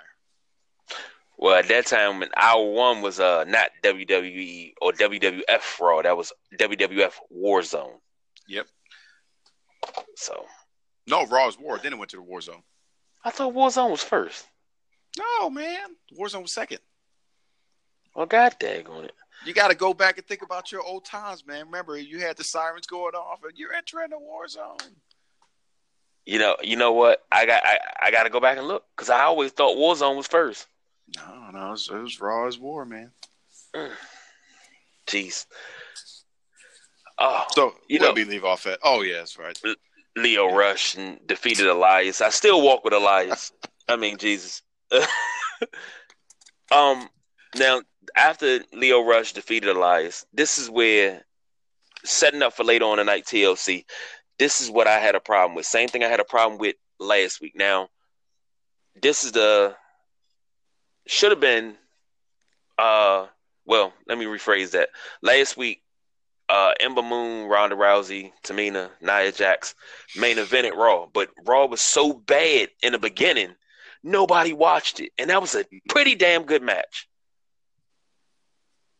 Well, at that time, when hour one was uh not WWE or WWF Raw, that was WWF Warzone. Yep. So No, Raw's War. Then it went to the War Zone. I thought Warzone was first. No, man. War Zone was second. Well, god dang on it. You got to go back and think about your old times, man. Remember, you had the sirens going off, and you're entering the war zone. You know, you know what? I got I, I got to go back and look because I always thought Warzone was first. No, no, it was, it was raw as war, man. *sighs* Jeez. Oh, So, You know- we leave off at? Oh, yeah, that's right. Lio Rush and defeated Elias. I still walk with Elias. *laughs* I mean, Jesus. *laughs* um, now after Lio Rush defeated Elias, this is where setting up for later on tonight TLC. This is what I had a problem with. Same thing I had a problem with last week. Now, this is the should have been. Uh, well, let me rephrase that. Last week, uh, Ember Moon, Ronda Rousey, Tamina, Nia Jax main evented Raw, but Raw was so bad in the beginning, nobody watched it, and that was a pretty damn good match.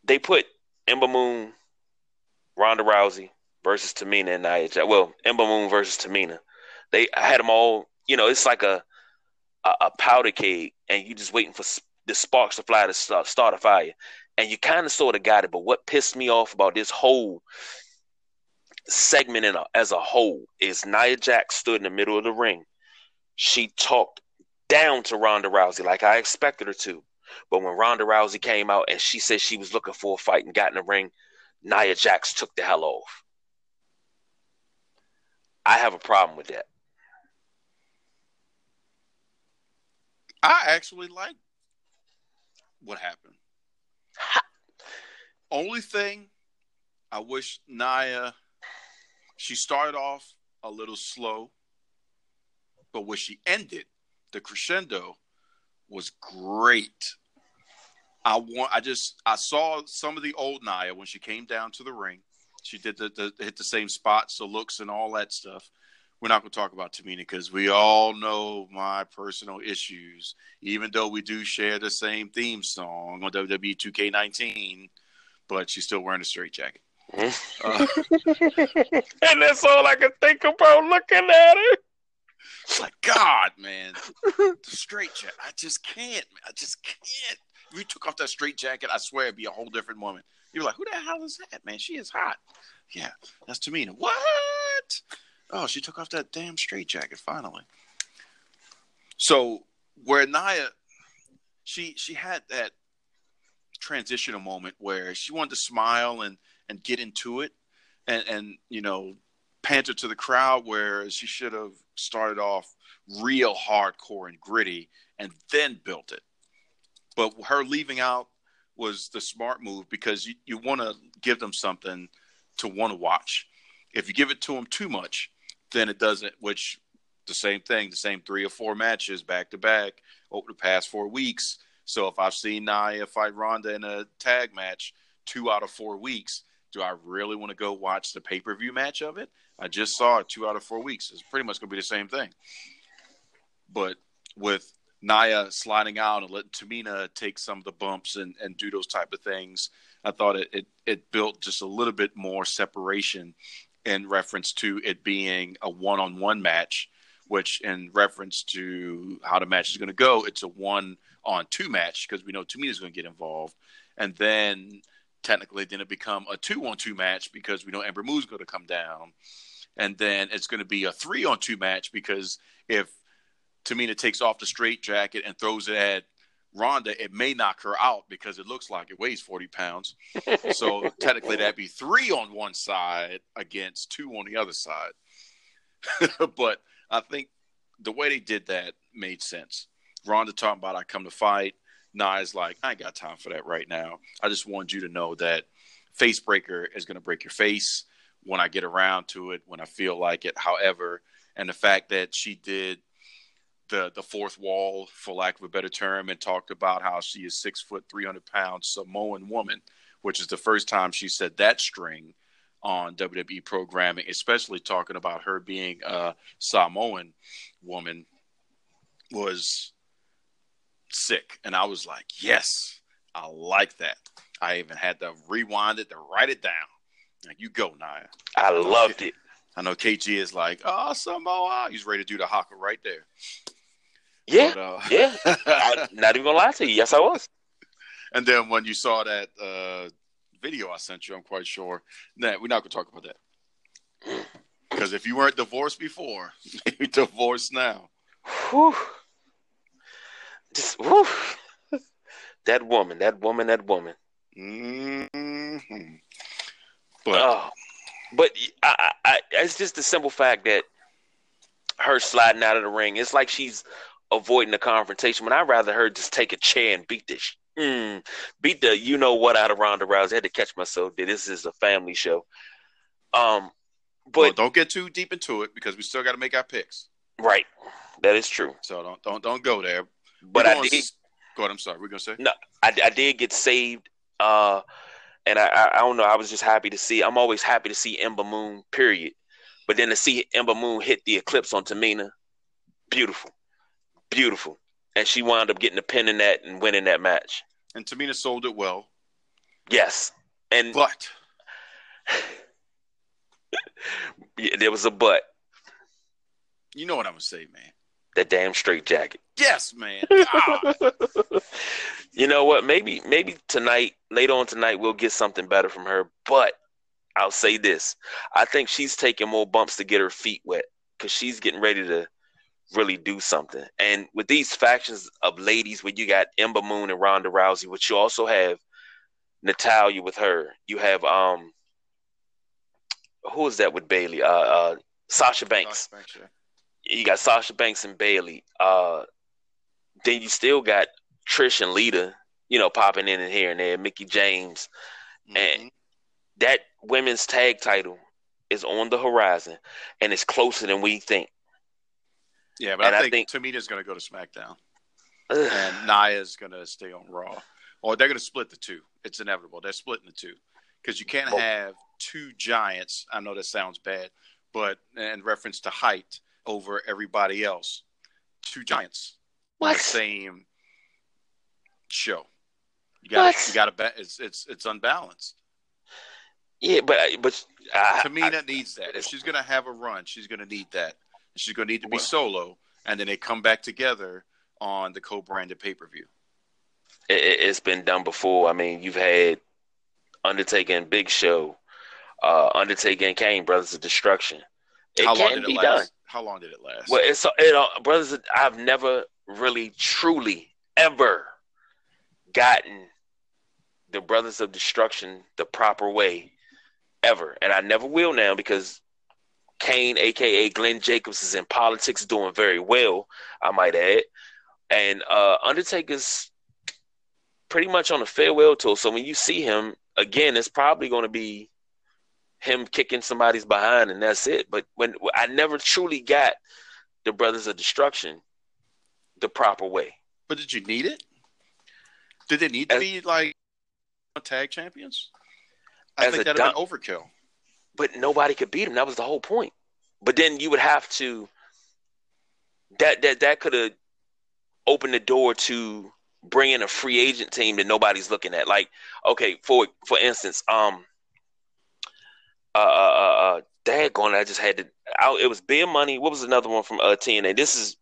They put Ember Moon, Ronda Rousey versus Tamina and Nia Jax. Well, Ember Moon versus Tamina. They had them all. You know, it's like a a, a powder keg, and you just waiting for the sparks to fly to start, start a fire. And you kind of sort of got it. But what pissed me off about this whole segment in a, as a whole is Nia Jax stood in the middle of the ring. She talked down to Ronda Rousey like I expected her to. But when Ronda Rousey came out and she said she was looking for a fight and got in the ring, Nia Jax took the hell off. I have a problem with that. I actually like what happened. Only thing I wish Nia she started off a little slow, but when she ended, the crescendo was great. I want. I just I saw some of the old Nia when she came down to the ring. She did the, the hit the same spots, the looks, and all that stuff. We're not going to talk about Tamina because we all know my personal issues. Even though we do share the same theme song on WWE 2K19, but she's still wearing a straight jacket. *laughs* Uh, *laughs* and that's all I can think about looking at her. It's like God, man, the straight jacket. I just can't. I just can't. if you took off that straight jacket, I swear it'd be a whole different woman. You're like, who the hell is that, man? She is hot. Yeah, that's Tamina. What? Oh, she took off that damn straight jacket finally. So where Nia, she she had that transitional moment where she wanted to smile and and get into it, and and you know panted to the crowd where she should have started off real hardcore and gritty and then built it. But her leaving out was the smart move because you, you want to give them something to want to watch. If you give it to them too much, then it doesn't, which the same thing, the same three or four matches back to back over the past four weeks. So if I've seen Nia fight Ronda in a tag match two out of four weeks, do I really want to go watch the pay per view match of it? I just saw it two out of four weeks. It's pretty much going to be the same thing. But with Nia sliding out and letting Tamina take some of the bumps and, and do those type of things, I thought it, it, it built just a little bit more separation in reference to it being a one on one match, which in reference to how the match is going to go, it's a one on two match because we know Tamina's going to get involved. And then technically then it become a two on two match because we know Ember Moon's going to come down and then it's going to be a three on two match because if Tamina takes off the straight jacket and throws it at Ronda, it may knock her out because it looks like it weighs 40 pounds. *laughs* so technically, that'd be three on one side against two on the other side. *laughs* but I think the way they did that made sense. Ronda talking about I come to fight. Nia's like, I ain't got time for that right now. I just want you to know that face breaker is going to break your face when I get around to it, when I feel like it. However, and the fact that she did the the fourth wall, for lack of a better term, and talked about how she is six foot, three hundred pounds Samoan woman, which is the first time she said that string on WWE programming, especially talking about her being a Samoan woman, was sick. And I was like, yes, I like that. I even had to rewind it to write it down. Like, you go, Nia. I loved it. I know KG is like, oh, Samoa. He's ready to do the haka right there. Yeah, but, uh, yeah. *laughs* I, not even gonna lie to you. Yes, I was. And then when you saw that uh, video I sent you, I'm quite sure. Nah, we're not gonna talk about that. Because if you weren't divorced before, *laughs* you're divorced now. Whew. Just that woman, that woman, that woman. Mm-hmm. But, oh, but I, I, it's just the simple fact that her sliding out of the ring. It's like she's avoiding the confrontation. When I'd rather her just take a chair and beat this, mm, beat the you know what out of Ronda Rousey. I had to catch myself. This is a family show. Um, but well, don't get too deep into it because we still got to make our picks. Right, that is true. So don't don't don't go there. But I did. Go ahead. I'm sorry. We're gonna say no. I, I did get saved. Uh, and I, I, I don't know. I was just happy to see. I'm always happy to see Ember Moon. Period. But then to see Ember Moon hit the eclipse on Tamina, beautiful beautiful. And she wound up getting a pin in that and winning that match. And Tamina sold it well. Yes. And but *laughs* yeah, there was a but. You know what I'm gonna say, man. That damn straight jacket. Yes, man. *laughs* you know what? Maybe maybe tonight, later on tonight, we'll get something better from her. But I'll say this: I think she's taking more bumps to get her feet wet because she's getting ready to really do something. And with these factions of ladies, where you got Ember Moon and Ronda Rousey, which you also have Natalya with her, you have um, who is that with Bayley? Uh, uh Sasha Banks. Sasha Banks yeah. You got Sasha Banks and Bayley. Uh, then you still got Trish and Lita, you know, popping in and here and there. Mickie James, mm-hmm. and that women's tag title is on the horizon, and it's closer than we think. Yeah, but I think, I think Tamina's going to go to SmackDown, ugh. and Nia's going to stay on Raw. Or they're going to split the two. It's inevitable. They're splitting the two because you can't have two giants. I know that sounds bad, but in reference to height over everybody else, two giants what? the same show. You got you got to it's it's it's unbalanced. Yeah, but but uh, Tamina I, needs that. If she's gonna have a run, she's gonna need that. She's going to need to be solo, and then they come back together on the co-branded pay-per-view. it, has been done before. I mean, you've had Undertaker and Big Show, uh, Undertaker and Kane, Brothers of Destruction. It How long did it last? Done. How long did it last? Well, it's it, uh, Brothers. I've never really, truly, ever gotten the Brothers of Destruction the proper way, ever, and I never will now because Kane, aka Glenn Jacobs, is in politics, doing very well. I might add, and uh, Undertaker's pretty much on a farewell tour. So when you see him again, it's probably going to be him kicking somebody's behind, and that's it. But when I never truly got the Brothers of Destruction the proper way. But did you need it? Did they need to as, be like tag champions? I think that'd have been overkill. But nobody could beat him. That was the whole point. But then you would have to that that that could have opened the door to bring in a free agent team that nobody's looking at. Like, okay, for for instance, um, uh, uh, uh, uh daggone, I just had to. I, it was Beer Money. What was another one from uh TNA? This is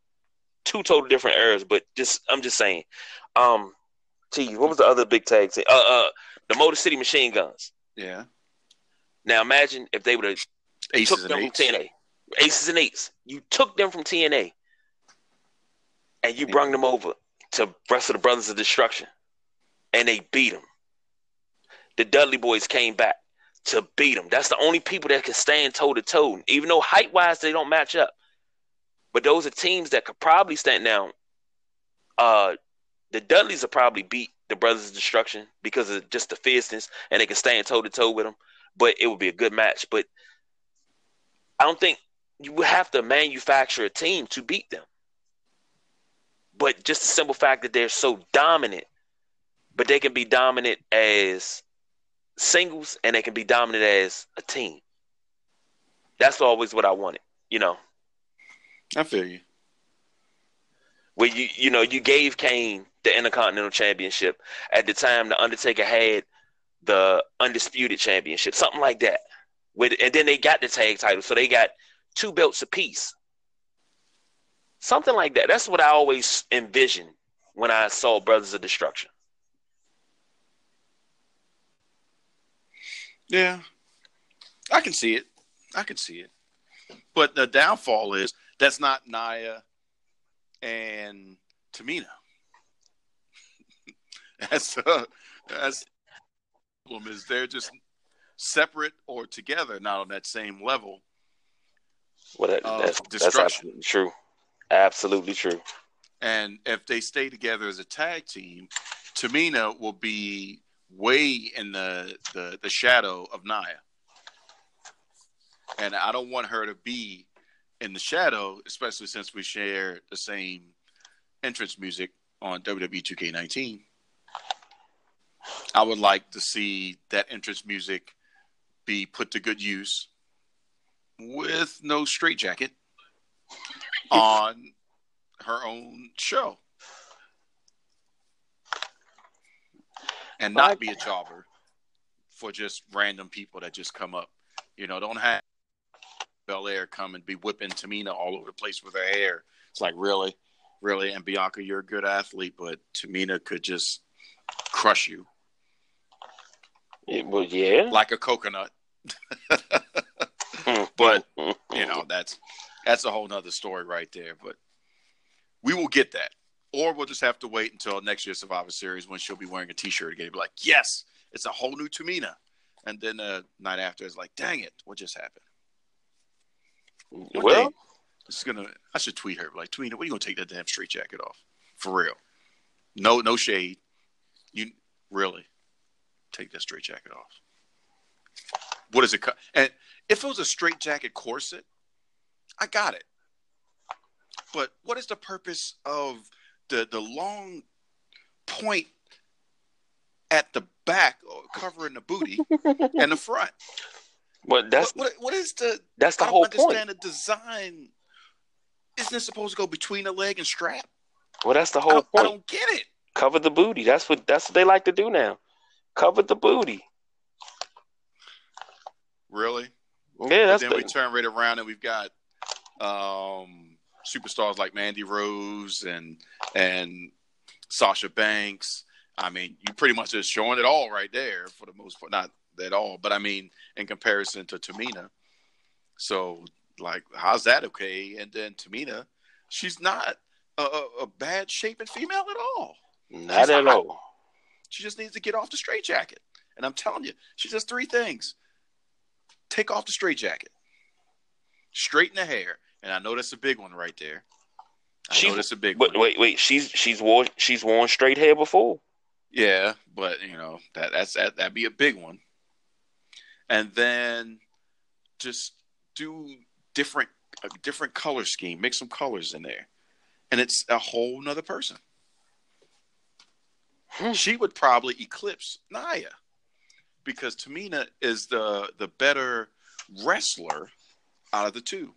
two total different eras, but just I'm just saying. Um, gee, what was the other big tag team? Uh, uh, the Motor City Machine Guns. Yeah. Now imagine if they would have took them eights. from TNA, Aces and Eights. You took them from TNA, and you brought them over to rest of the Brothers of Destruction, and they beat them. The Dudley Boys came back to beat them. That's the only people that can stand toe to toe, even though height wise they don't match up. But those are teams that could probably stand down. Uh, the Dudleys will probably beat the Brothers of Destruction because of just the fierceness, and they can stand toe to toe with them. But it would be a good match. But I don't think you would have to manufacture a team to beat them but just the simple fact that they're so dominant, but they can be dominant as singles and they can be dominant as a team. That's always what I wanted, you know. I feel you. Where you you know you gave Kane the Intercontinental Championship at the time the Undertaker had the Undisputed Championship, something like that. With and then they got the tag title, so they got two belts apiece. Something like that. That's what I always envisioned when I saw Brothers of Destruction. Yeah, I can see it. I can see it. But the downfall is that's not Nia and Tamina. *laughs* that's uh, that's problem is they're just separate or together, not on that same level. Well, that, that's, that's absolutely true. Absolutely true. And if they stay together as a tag team, Tamina will be way in the, the, the shadow of Nia. And I don't want her to be in the shadow, especially since we share the same entrance music on WWE 2K19. I would like to see that entrance music be put to good use with no straitjacket *laughs* on her own show and not be a jobber for just random people that just come up. You know, don't have Belair come and be whipping Tamina all over the place with her hair. It's like, really? Really? And Bianca, you're a good athlete, but Tamina could just crush you. well, yeah. Like a coconut. *laughs* *laughs* but, you know, that's that's a whole nother story right there. But we will get that. Or we'll just have to wait until next year's Survivor Series when she'll be wearing a T-shirt again. Be like, yes, it's a whole new Tamina. And then the night after, it's like, dang it, what just happened? One well, it's gonna. I should tweet her like, Tamina, when are you gonna take that damn straitjacket off? For real? No, no shade. You really take that straight jacket off? What is it? And if it was a straight jacket corset, I got it. But what is the purpose of the the long point at the back covering the booty *laughs* and the front? Well, that's what, what, what is the that's the I whole understand point. the design. Isn't it supposed to go between the leg and strap? Well, that's the whole I point. I don't get it. Cover the booty. That's what that's what they like to do now. Cover the booty. Really? Yeah, that's. But then the... we turn right around and we've got um, superstars like Mandy Rose and and Sasha Banks I mean, you pretty much just showing it all right there for the most part. Not at all, but I mean, in comparison to Tamina. So, like, how's that okay? And then Tamina, she's not a, a bad shaping female at all. Not she's at not. all. She just needs to get off the straight jacket. And I'm telling you, she does three things: take off the straight jacket, straighten the hair, and I know that's a big one right there. I she, know a big but one. Wait, wait, she's she's worn she's worn straight hair before. Yeah, but you know that that's that that'd be a big one. And then just do different a different color scheme, mix some colors in there, and it's a whole nother person. Hmm. She would probably eclipse Nia because Tamina is the the better wrestler out of the two.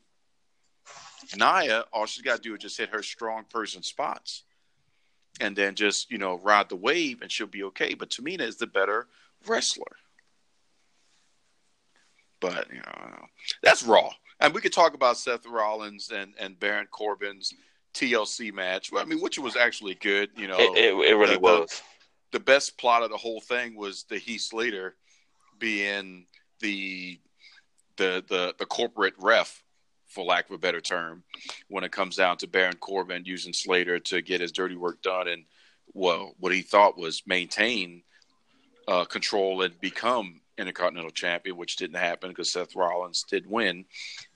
Nia, all she's got to do is just hit her strong person spots and then just, you know, ride the wave and she'll be okay. But Tamina is the better wrestler. But, you know, that's raw. And we could talk about Seth Rollins and, and Baron Corbin's TLC match. Well, I mean, which was actually good, you know. It, it, it really the, was. The, the best plot of the whole thing was the Heath Slater being the the the the corporate ref for lack of a better term, when it comes down to Baron Corbin using Slater to get his dirty work done and well, what he thought was maintain uh, control and become Intercontinental Champion, which didn't happen because Seth Rollins did win,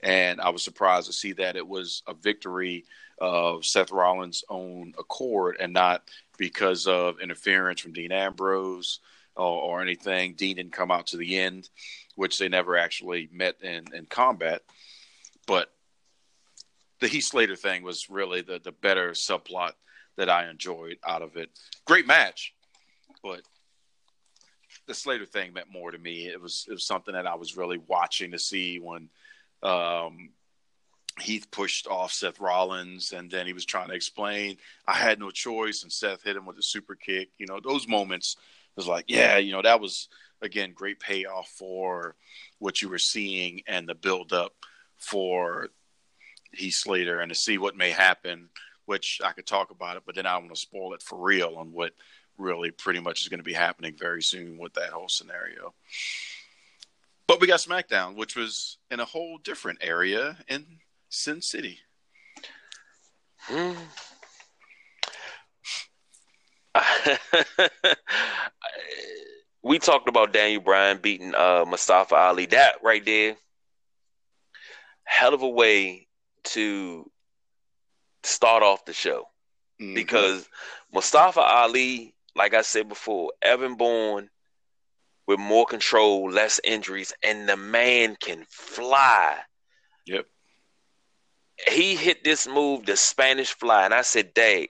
and I was surprised to see that it was a victory of Seth Rollins' own accord and not because of interference from Dean Ambrose or, or anything. Dean didn't come out to the end, which they never actually met in, in combat. But the Heath Slater thing was really the the better subplot that I enjoyed out of it. Great match, but the Slater thing meant more to me. It was it was something that I was really watching to see when um, Heath pushed off Seth Rollins, and then he was trying to explain I had no choice, and Seth hit him with a super kick. You know, those moments was like, yeah, you know, that was again great payoff for what you were seeing and the build up for Heath Slater and to see what may happen, which I could talk about it, but then I want to spoil it for real on what really pretty much is going to be happening very soon with that whole scenario. But we got SmackDown, which was in a whole different area in Sin City. *laughs* We talked about Daniel Bryan beating uh, Mustafa Ali. That right there, hell of a way to start off the show mm-hmm. because Mustafa Ali, like I said before, Evan Bourne with more control, less injuries, and the man can fly. Yep. He hit this move, the Spanish fly, and I said, Dad,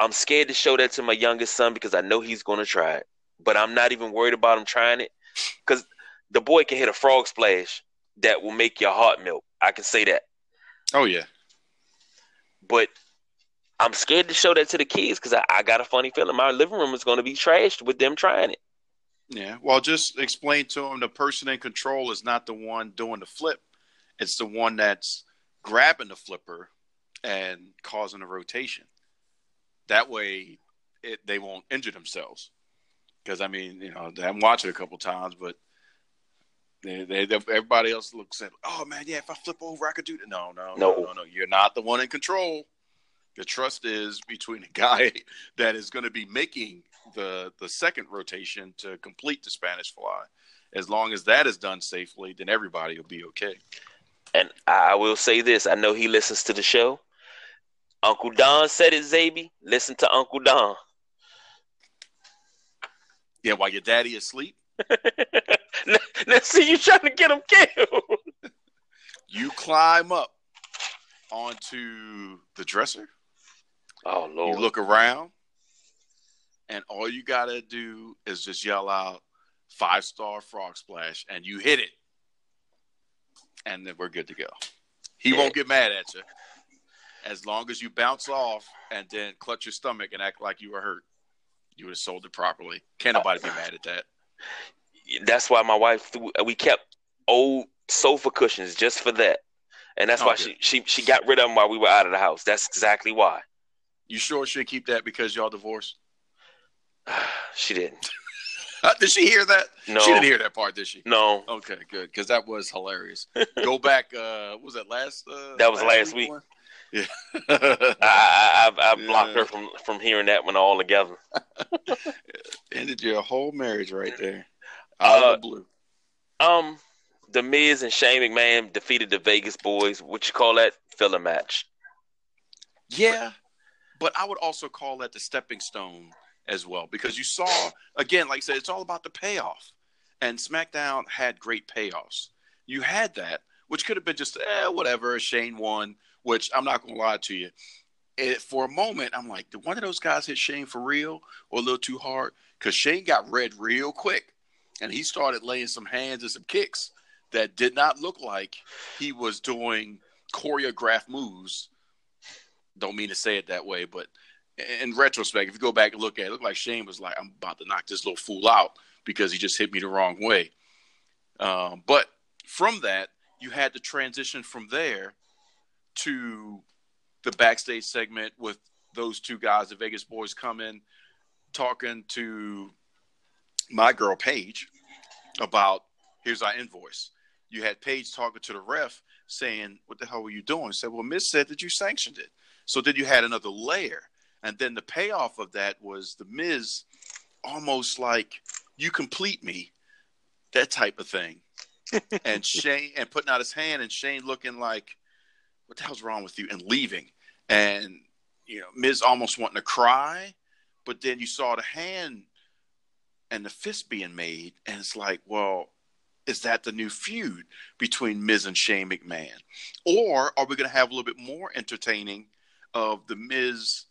I'm scared to show that to my youngest son because I know he's going to try it. But I'm not even worried about him trying it because the boy can hit a frog splash that will make your heart melt. I can say that. Oh yeah. But I'm scared to show that to the kids because I, I, got a funny feeling my living room is going to be trashed with them trying it. Yeah. Well, just explain to them the person in control is not the one doing the flip. It's the one that's grabbing the flipper and causing a rotation. That way, it, they won't injure themselves. Because I mean, you know, I'm watching it a couple times, but they, they, they, everybody else looks at, oh man, yeah, if I flip over, I could do that. No, no, no, no, no, no. You're not the one in control. The trust is between the guy *laughs* that is going to be making the the second rotation to complete the Spanish fly. As long as that is done safely, then everybody will be okay. And I will say this: I know he listens to the show. Uncle Don said it, Zaby. Listen to Uncle Don. Yeah, while your daddy is *laughs* asleep. *laughs* Let's see you trying to get him killed. You climb up onto the dresser. Oh Lord! You look around, and all you gotta do is just yell out five star frog splash, and you hit it, and then we're good to go. He yeah. won't get mad at you as long as you bounce off and then clutch your stomach and act like you were hurt. You would have sold it properly. Can't nobody be mad at that that's why my wife threw, we kept old sofa cushions just for that, and that's why she she she got rid of them while we were out of the house. That's exactly why. You sure should keep that because y'all divorced? *sighs* she didn't. *laughs* did she hear that? No. She didn't hear that part, did she? No, Okay, good, because that was hilarious. Go *laughs* back. Uh, what was that last? Uh, That was last week. one? Yeah. *laughs* I I, I, I blocked Yeah. her from from hearing that one all together. Ended your whole marriage right there. Out Uh, of the blue. Um, the Miz and Shane McMahon defeated the Vegas Boys. What you call that? Filler match. Yeah, but I would also call that the stepping stone as well because you saw again, like I said, it's all about the payoff, and SmackDown had great payoffs. You had that, which could have been just eh, whatever. Shane won, which I'm not going to lie to you. It, for a moment, I'm like, did one of those guys hit Shane for real or a little too hard? Because Shane got red real quick, and he started laying some hands and some kicks that did not look like he was doing choreographed moves don't mean to say it that way, but in retrospect, if you go back and look at it, it looked like Shane was like, I'm about to knock this little fool out because he just hit me the wrong way. Um, but from that, you had to transition from there to the backstage segment with those two guys, the Vegas boys, coming, talking to my girl Paige about here's our invoice. You had Paige talking to the ref saying, What the hell were you doing? said, Well, Miz said that you sanctioned it. So then you had another layer. And then the payoff of that was the Miz almost like you complete me, that type of thing. *laughs* and Shane and putting out his hand and Shane looking like, What the hell's wrong with you? And leaving. And you know, Miz almost wanting to cry, but then you saw the hand and the fist being made, and it's like, well, is that the new feud between Miz and Shane McMahon? Or are we going to have a little bit more entertaining of the Miz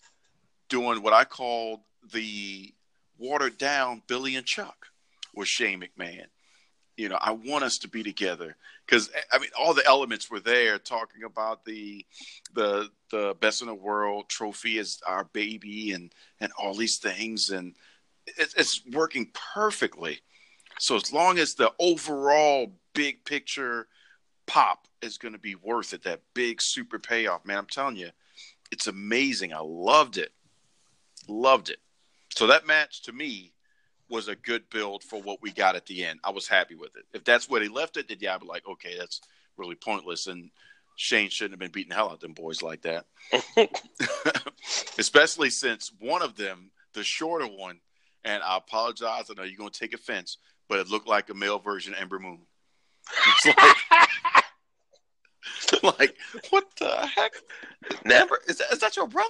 doing what I call the watered down Billy and Chuck with Shane McMahon? You know, I want us to be together because I mean, all the elements were there, talking about the the the best in the world trophy is our baby, and and all these things, and it's working perfectly. So as long as the overall big picture pop is going to be worth it, that big super payoff, man, I'm telling you, it's amazing. I loved it, loved it. So that match to me was a good build for what we got at the end. I was happy with it. If that's where they left it, then yeah, I'd be like, okay, that's really pointless, and Shane shouldn't have been beating the hell out of them boys like that. *laughs* *laughs* Especially since one of them, the shorter one, and I apologize, I know you're gonna take offense, but it looked like a male version of Ember Moon. It's *laughs* like, *laughs* like what the heck? Now, Ember, is that, is that your brother?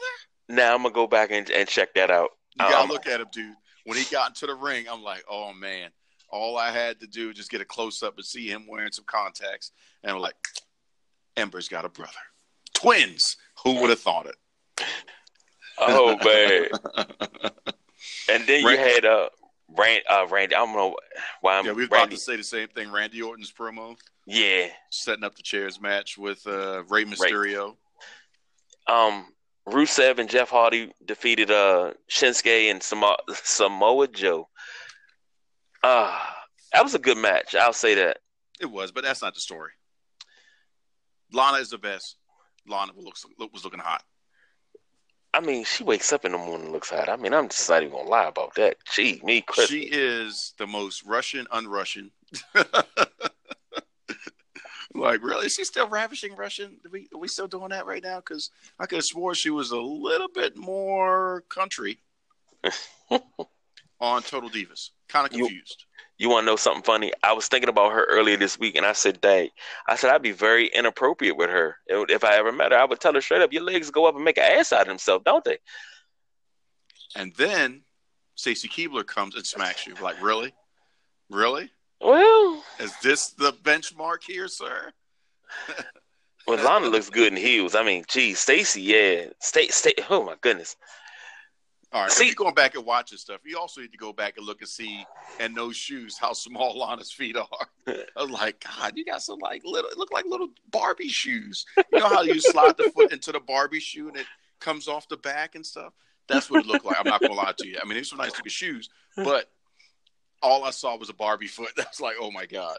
now I'm gonna go back and, and check that out. You gotta Um, look at him, dude. When he got into the ring, I'm like, oh man. All I had to do was just get a close up and see him wearing some contacts, and I'm like, Ember's got a brother, twins. Who would have thought it? Oh man! *laughs* And then you had uh, Rand, uh, Randy. I don't know why I'm yeah, we were about to say the same thing. Randy Orton's promo, Yeah. setting up the chairs match with uh, Rey Mysterio. Um, Rusev and Jeff Hardy defeated uh Shinsuke and Samoa, Samoa Joe. Uh that was a good match. I'll say that. It was, but that's not the story. Lana is the best. Lana looks was looking hot. I mean, she wakes up in the morning and looks hot. I mean, I'm just not even gonna lie about that. Gee, me, Chris. She is the most Russian, un-Russian. *laughs* like, really? Is she still ravishing Russian? Are we, are we still doing that right now? Because I could have swore she was a little bit more country *laughs* on Total Divas. Kind of confused. You want to know something funny? I was thinking about her earlier this week, and I said, "Dang!" I said I'd be very inappropriate with her if I ever met her. I would tell her straight up, "Your legs go up and make an ass out of themselves, don't they?" And then Stacy Keibler comes and smacks you. Like, really? Really? Well, Is this the benchmark here, sir? well, Lana looks good in heels. I mean, geez, Stacy, yeah, stay, stay. Oh my goodness. All right. See- if you're going back and watching stuff, you also need to go back and look and see and those shoes how small *laughs* Lana's feet are. *laughs* I was like, God, you got some like little, it look like little Barbie shoes. You know how you slide the foot into the Barbie shoe and it comes off the back and stuff? That's what it looked like. I'm not gonna lie to you. I mean, these were nice looking shoes, but all I saw was a Barbie foot. *laughs* That's like, oh my God,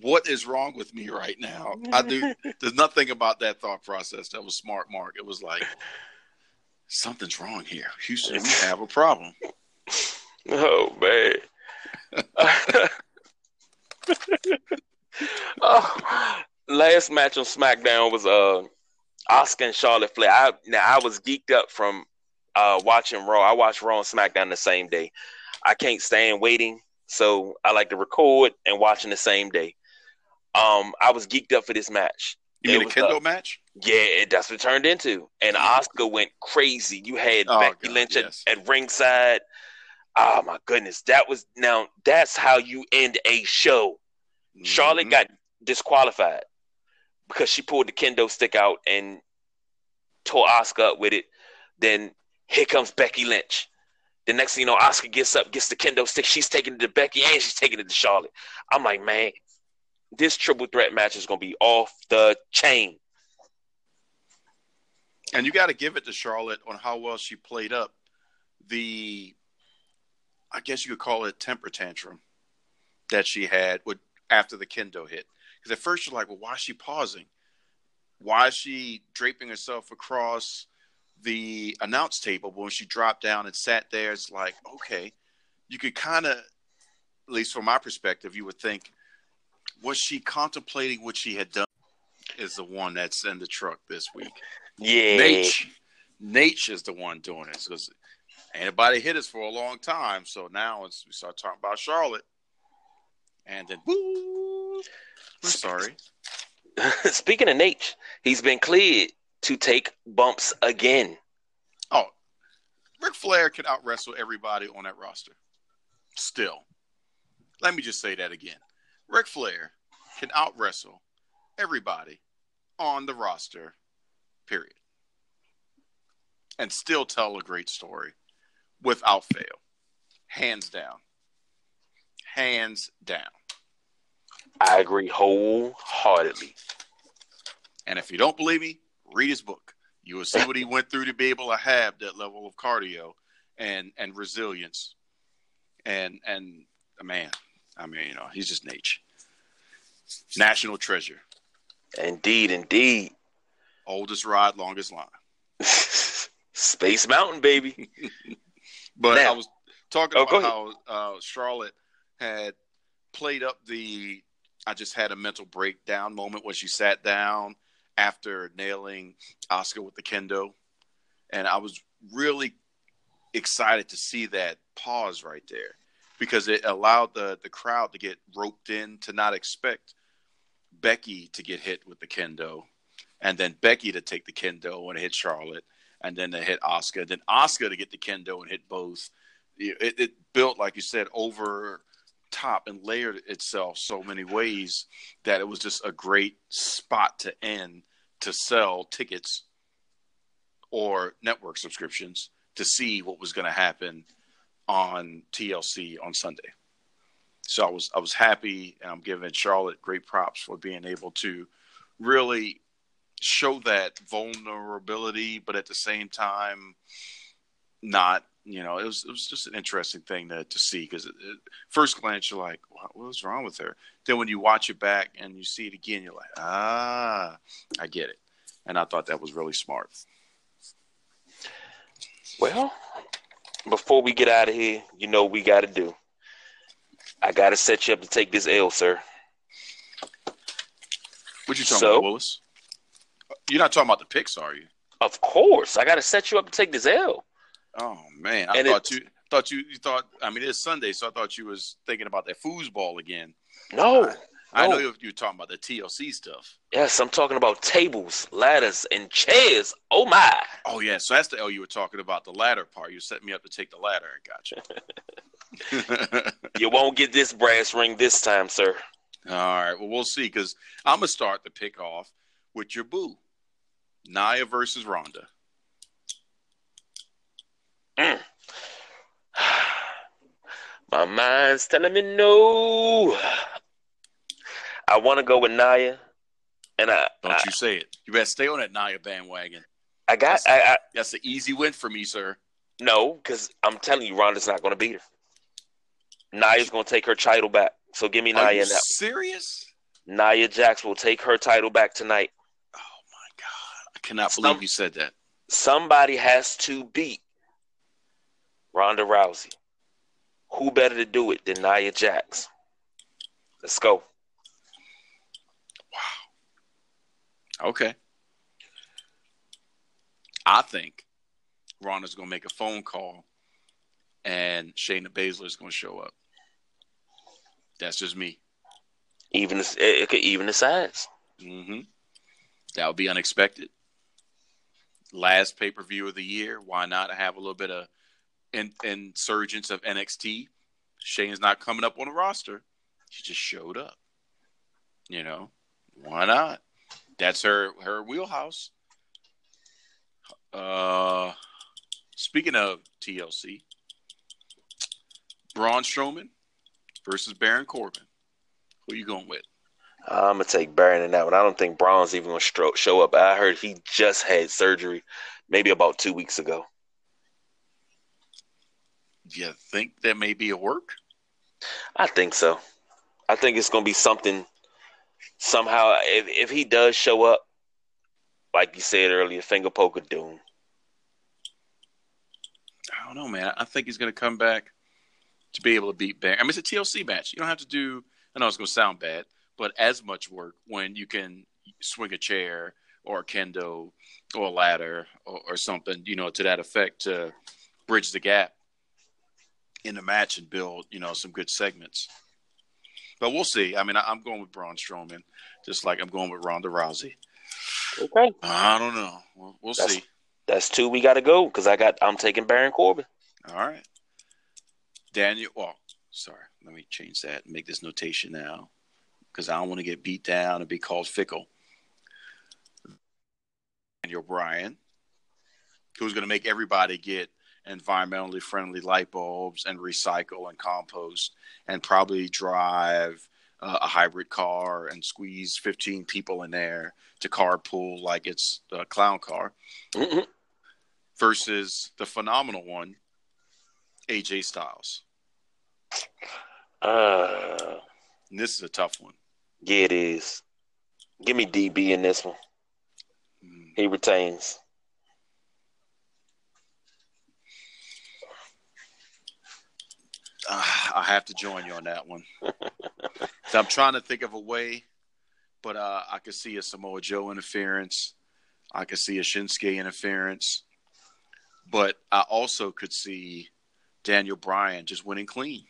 what is wrong with me right now? I do. There's nothing about that thought process that was smart, Mark. It was like something's wrong here. Houston, we *laughs* have a problem. Oh man. *laughs* oh, last match on SmackDown was uh Asuka and Charlotte Flair. I now I was geeked up from uh watching Raw. I watched Raw and SmackDown the same day. I can't stand waiting, so I like to record and watching the same day. Um, I was geeked up for this match. You mean a kendo uh, match? Yeah, that's what it turned into. And Asuka went crazy. You had oh, Becky God, Lynch yes. at, at ringside. Oh my goodness, that was now. That's how you end a show. Mm-hmm. Charlotte got disqualified because she pulled the kendo stick out and tore Asuka up with it. Then here comes Becky Lynch. The next thing you know, Asuka gets up, gets the kendo stick. She's taking it to Becky and she's taking it to Charlotte. I'm like, man, this triple threat match is going to be off the chain. And you got to give it to Charlotte on how well she played up the, I guess you could call it temper tantrum that she had with after the kendo hit. Because at first you're like, well, why is she pausing? Why is she draping herself across the announce table? But when she dropped down and sat there, it's like, okay, you could kind of, at least from my perspective, you would think, was she contemplating what she had done? Is the one that's in the truck this week. Yeah. Nate, Nate is the one doing it because anybody hit us for a long time. So now it's, we start talking about Charlotte. And then, woo, we're sorry. *laughs* Speaking of Nate, he's been cleared to take bumps again. Oh, Ric Flair can out wrestle everybody on that roster. Still. Let me just say that again. Ric Flair can out wrestle everybody on the roster, period. And still tell a great story without fail. Hands down. Hands down. I agree wholeheartedly. And if you don't believe me, read his book. You will see what he *laughs* went through to be able to have that level of cardio and and resilience. And and a man, I mean, you know, he's just nature. National treasure. Indeed, indeed. Oldest ride, longest line. *laughs* Space Mountain, baby. *laughs* but now, I was talking oh, about how uh, Charlotte had played up the I just had a mental breakdown moment when she sat down after nailing Asuka with the kendo. And I was really excited to see that pause right there because it allowed the the crowd to get roped in to not expect Becky to get hit with the kendo, and then Becky to take the kendo and hit Charlotte, and then to hit Asuka, then Asuka to get the kendo and hit both. It, it built, like you said, over top and layered itself so many ways that it was just a great spot to end to sell tickets or network subscriptions to see what was going to happen on TLC on Sunday. So I was I was happy, and I'm giving Charlotte great props for being able to really show that vulnerability, but at the same time, not you know it was it was just an interesting thing to to see because first glance you're like what, was wrong with her? Then when you watch it back and you see it again, you're like ah, I get it, and I thought that was really smart. Well, before we get out of here, you know we got to do. I got to set you up to take this L, sir. What you talking so, about, Willis? You're not talking about the picks, are you? Of course, I got to set you up to take this L. Oh man, I and thought it, you thought you, you thought. I mean, it's Sunday, so I thought you was thinking about that foosball again. No, I know you, you're talking about the TLC stuff. Yes, I'm talking about tables, ladders, and chairs. Oh my! Oh yeah, so that's the L you were talking about, the ladder part. You set me up to take the ladder. I got you. *laughs* you won't get this brass ring this time, sir. All right. Well, we'll see. Because I'm gonna start the pick off with your boo, Nia versus Ronda. Mm. *sighs* My mind's telling me no. I want to go with Nia, and I don't I, you say it. You better stay on that Nia bandwagon. I got. That's, I, I, that's an easy win for me, sir. No, because I'm telling you, Ronda's not going to beat her. Nia's going to take her title back. So give me Are Nia. You now. Serious? Nia Jax will take her title back tonight. Cannot Some, believe you said that. somebody has to beat Ronda Rousey. Who better to do it than Nia Jax? Let's go. Wow. Okay. I think Ronda's going to make a phone call and Shayna Baszler is going to show up. That's just me. Even the, it could even the size. Mm-hmm. That would be unexpected. Last pay per view of the year. Why not have a little bit of in, insurgence of NXT? Shayna's not coming up on the roster. She just showed up. You know, why not? That's her her wheelhouse. Uh, speaking of TLC, Braun Strowman versus Baron Corbin. Who are you going with? I'm gonna take Baron in that one. I don't think Braun's even gonna show up. I heard he just had surgery, maybe about two weeks ago. Do you think that may be a work? I think so. I think it's gonna be something. Somehow, if if he does show up, like you said earlier, finger poke of doom. I don't know, man. I think he's gonna come back to be able to beat Baron. I mean, it's a TLC match. You don't have to do. I know it's gonna sound bad, but as much work when you can swing a chair or a kendo or a ladder or, or something, you know, to that effect to bridge the gap in the match and build, you know, some good segments. But we'll see. I mean, I, am going with Braun Strowman, just like I'm going with Ronda Rousey. Okay. I don't know. We'll, we'll that's, see. That's two we got to go because I got. I'm taking Baron Corbin. All right. Daniel. Well, sorry. Let me change that. Make this notation now because I don't want to get beat down and be called fickle. Daniel Bryan, who's going to make everybody get environmentally friendly light bulbs and recycle and compost and probably drive uh, a hybrid car and squeeze 15 people in there to carpool like it's a clown car mm-hmm. versus the phenomenal one AJ Styles. Uh, this is a tough one. Yeah, it is. Give me DB in this one. Mm. He retains. Uh, I have to join you on that one. *laughs* so I'm trying to think of a way, but uh, I could see a Samoa Joe interference. I could see a Shinsuke interference, but I also could see Daniel Bryan just winning clean.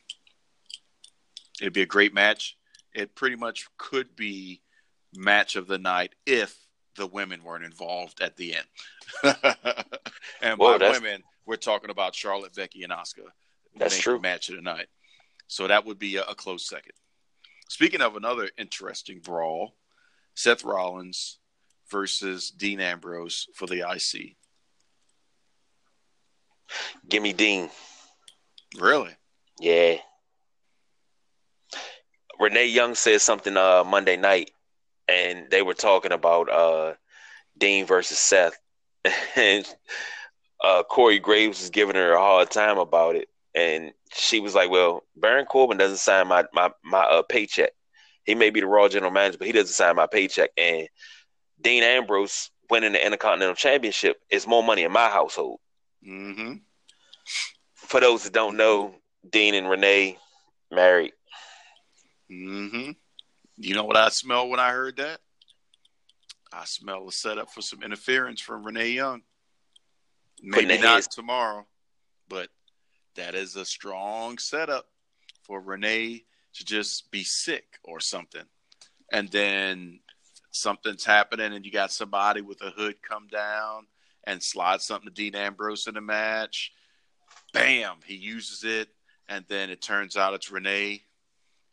It'd be a great match it pretty much could be match of the night if the women weren't involved at the end. *laughs* and Whoa, by women, we're talking about Charlotte, Becky, and Asuka. That's true. Match of the night. So that would be a, a close second. Speaking of another interesting brawl, Seth Rollins versus Dean Ambrose for the IC. Give me Dean. Really? Yeah. Renee Young said something uh Monday night, and they were talking about uh Dean versus Seth, *laughs* and uh Corey Graves was giving her a hard time about it, and she was like, "Well, Baron Corbin doesn't sign my my my uh, paycheck. He may be the Raw general manager, but he doesn't sign my paycheck." And Dean Ambrose winning the Intercontinental Championship is more money in my household. Mm-hmm. For those that don't know, Dean and Renee married Mm-hmm. You know what I smell when I heard that? I smell a setup for some interference from Renee Young. Maybe not tomorrow, but that is a strong setup for Renee to just be sick or something. And then something's happening and you got somebody with a hood come down and slide something to Dean Ambrose in the match. Bam, he uses it. And then it turns out it's Renee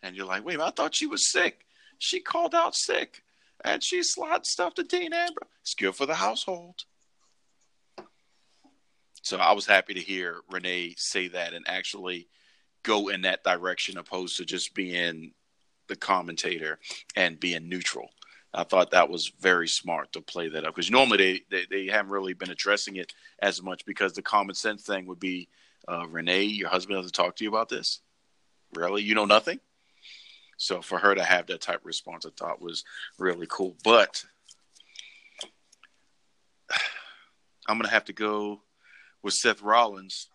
and you're like, wait, I thought she was sick. She called out sick, and she slid stuff to Dean Ambrose. It's good for the household. So I was happy to hear Renee say that and actually go in that direction, opposed to just being the commentator and being neutral. I thought that was very smart to play that up because normally they, they, they, haven't really been addressing it as much because the common sense thing would be uh, Renee, your husband doesn't talk to you about this. Really? You know nothing? So for her to have that type of response, I thought was really cool. But I'm gonna have to go with Seth Rollins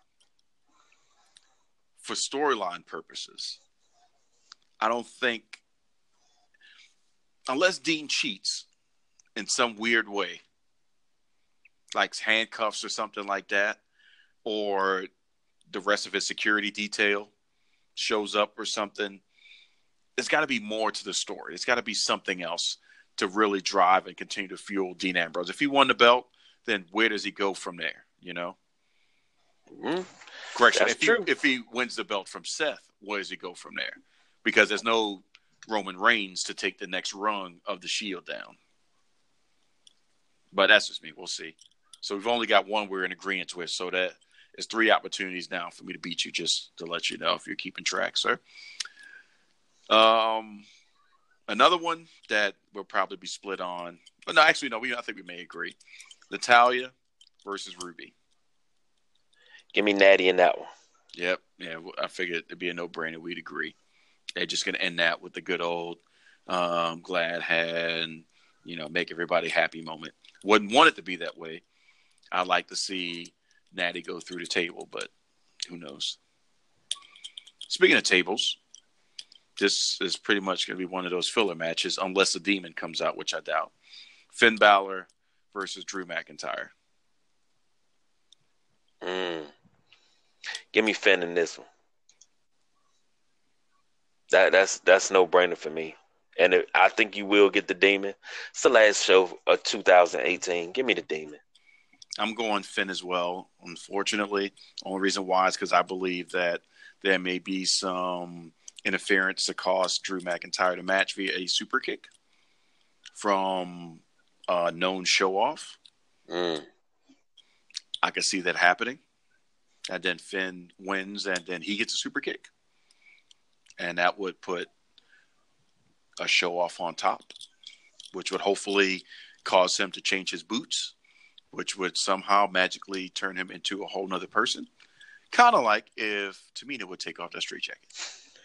for storyline purposes. I don't think unless Dean cheats in some weird way, like handcuffs or something like that, or the rest of his security detail shows up or something. There's got to be more to the story. There's got to be something else to really drive and continue to fuel Dean Ambrose. If he won the belt, then where does he go from there? You know. Mm-hmm. Correction. That's if true. he if he wins the belt from Seth, where does he go from there? Because there's no Roman Reigns to take the next rung of the Shield down. But that's just me. We'll see. So we've only got one we're in agreement with. So that is three opportunities now for me to beat you. Just to let you know if you're keeping track, sir. Um, another one that we'll probably be split on. But no, actually, no. We I think we may agree. Natalya versus Ruby. Give me Natty in that one. Yep. Yeah, I figured it'd be a no brainer. We'd agree. They're just gonna end that with the good old um, glad hand, you know, make everybody happy moment. Wouldn't want it to be that way. I'd like to see Natty go through the table, but who knows? Speaking of tables, this is pretty much going to be one of those filler matches, unless the demon comes out, which I doubt. Finn Balor versus Drew McIntyre. Mm. Give me Finn in this one. That that's that's no brainer for me. And it, I think you will get the demon. It's the last show of 2018. Give me the demon. I'm going Finn as well. Unfortunately, only reason why is because I believe that there may be some interference to cost Drew McIntyre the match via a super kick from a known show off. Mm. I can see that happening. And then Finn wins, and then he gets a super kick. And that would put a show off on top, which would hopefully cause him to change his boots, which would somehow magically turn him into a whole nother person. Kind of like if Tamina would take off that straight jacket.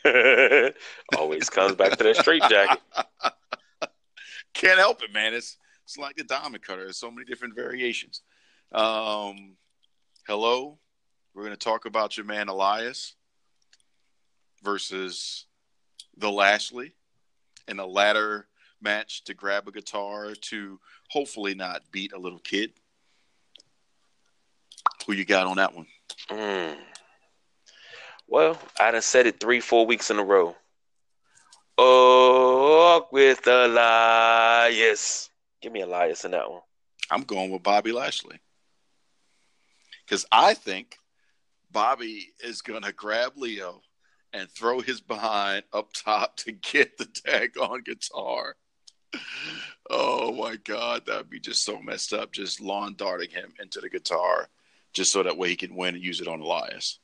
*laughs* Always comes back to that straight jacket. *laughs* Can't help it, man. It's it's like the diamond cutter. There's so many different variations. Um, hello, we're going to talk about your man Elias versus the Lashley in a ladder match to grab a guitar to hopefully not beat a little kid. Who you got on that one? Mm. Well, I done said it three, four weeks in a row. Oh, with Elias. Give me Elias in that one. I'm going with Bobby Lashley. Because I think Bobby is going to grab Lio and throw his behind up top to get the tag on guitar. Oh my God, that'd be just so messed up. Just lawn darting him into the guitar, just so that way he can win and use it on Elias.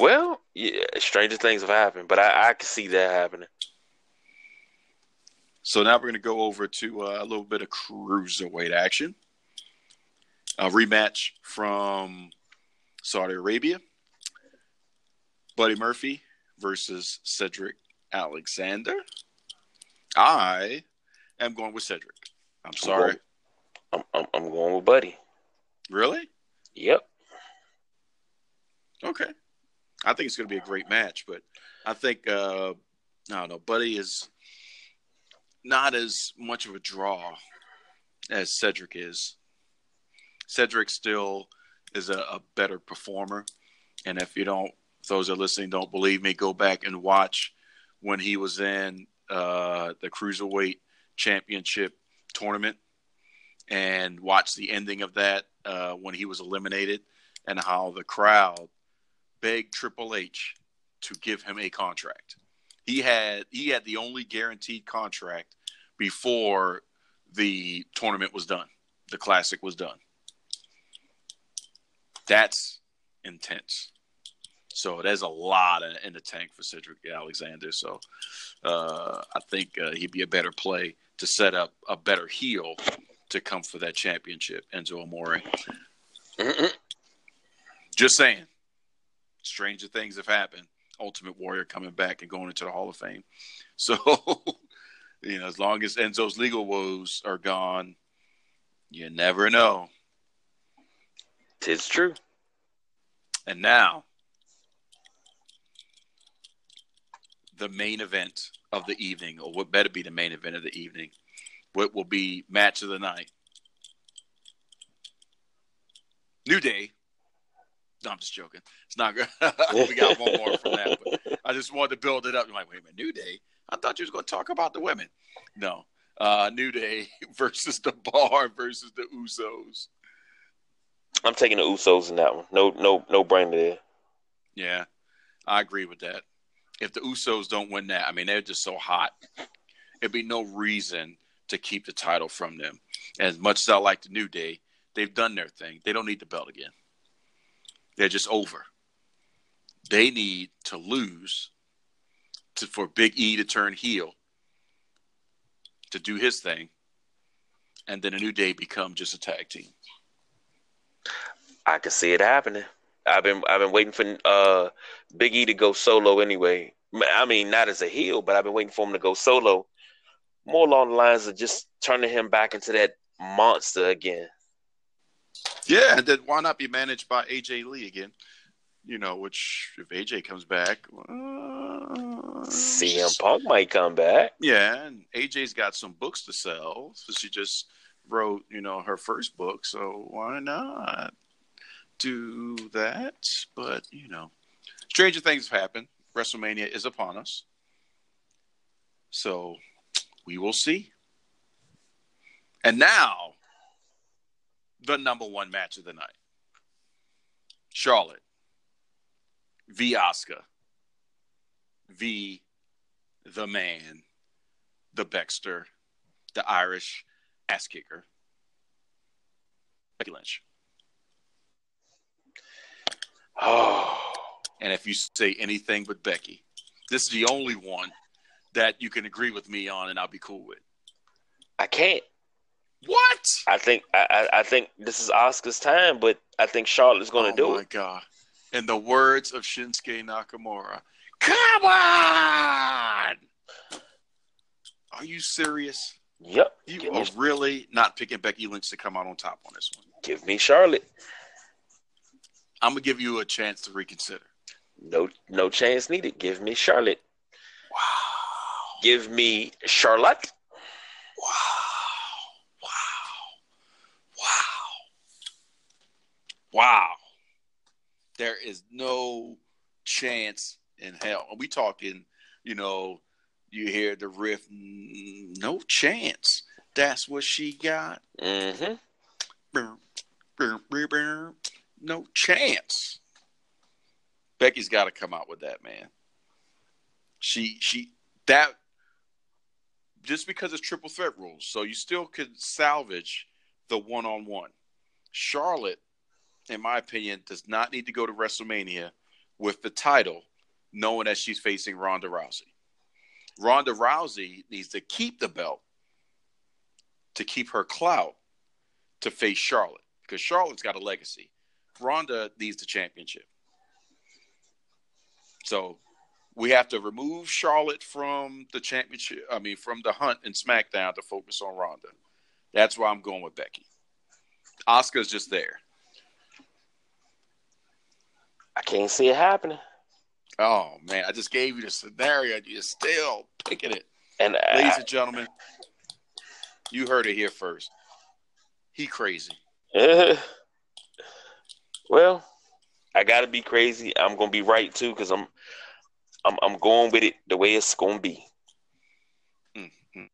Well, yeah, stranger things have happened, but I, I can see that happening. So now we're going to go over to uh, a little bit of cruiserweight action. A rematch from Saudi Arabia. Buddy Murphy versus Cedric Alexander. I am going with Cedric. I'm sorry. I'm I'm, I'm going with Buddy. Really? Yep. Okay. I think it's going to be a great match, but I think uh, I don't know. Buddy is not as much of a draw as Cedric is. Cedric still is a, a better performer, and if you don't those that are listening don't believe me, go back and watch when he was in uh, the cruiserweight championship tournament and watch the ending of that uh, when he was eliminated and how the crowd begged Triple H to give him a contract. He had he had the only guaranteed contract before the tournament was done. The classic was done. That's intense. So there's a lot in the tank for Cedric Alexander. So uh, I think uh, he'd be a better play to set up a better heel to come for that championship, Enzo Amore. Just saying. Stranger things have happened. Ultimate Warrior coming back and going into the Hall of Fame. *laughs* So, you know, as long as Enzo's legal woes are gone, You never know. Tis true. And now, the main event of the evening, or what better be the main event of the evening, what will be match of the night. New Day. No, I'm just joking. It's not good. *laughs* we got one more from that, but *laughs* I just wanted to build it up. I'm like, wait a minute, New Day? I thought you was going to talk about the women. No, uh, New Day *laughs* versus the Bar versus the Usos. I'm taking the Usos in that one. No, no, no brain there. Yeah, I agree with that. If the Usos don't win that, I mean, they're just so hot. It'd be no reason to keep the title from them. As much as I like the New Day, they've done their thing. They don't need the belt again. They're just over. They need to lose to, for Big E to turn heel, to do his thing, and then a New Day become just a tag team. I can see it happening. I've been I've been waiting for uh, Big E to go solo anyway. I mean, not as a heel, but I've been waiting for him to go solo. More along the lines of just turning him back into that monster again. Yeah, and then why not be managed by AJ Lee again? You know, which if AJ comes back, uh, CM Punk might come back. Yeah, and AJ's got some books to sell. So she just wrote, you know, her first book. So why not do that? But you know, stranger things have happened. WrestleMania is upon us, so we will see. And now, the number one match of the night: Charlotte v. Asuka v. the man, the Baxter, the Irish ass kicker, Becky Lynch. Oh. And if you say anything but Becky, this is the only one that you can agree with me on, and I'll be cool with. I can't. What? I think I, I, I think this is Asuka's time, but I think Charlotte's going to oh do it. Oh my god! In the words of Shinsuke Nakamura, "Come on!" Are you serious? Yep. You Give are me, really not picking Becky Lynch to come out on top on this one. give me Charlotte. I'm gonna give you a chance to reconsider. No no chance needed. Give me Charlotte. Wow! Give me Charlotte. Wow! Wow! Wow! There is no chance in hell. Are we talking? You know, you hear the riff. No chance. That's what she got. Mm-hmm. No chance. Becky's got to come out with that, man. She she that just because it's triple threat rules, so you still could salvage the one on one. Charlotte, in my opinion, does not need to go to WrestleMania with the title, knowing that she's facing Ronda Rousey. Ronda Rousey needs to keep the belt to keep her clout to face Charlotte because Charlotte's got a legacy. Ronda needs the championship. So we have to remove Charlotte from the championship. I mean, from the hunt and SmackDown to focus on Ronda. That's why I'm going with Becky. Asuka's just there. I can't see it happening. Oh man, I just gave you the scenario. You're still picking it, And ladies I, and gentlemen. You heard it here first. He crazy. *laughs* well, I gotta be crazy. I'm gonna be right too, because I'm I'm I'm going with it the way it's gonna be. Mm, mm.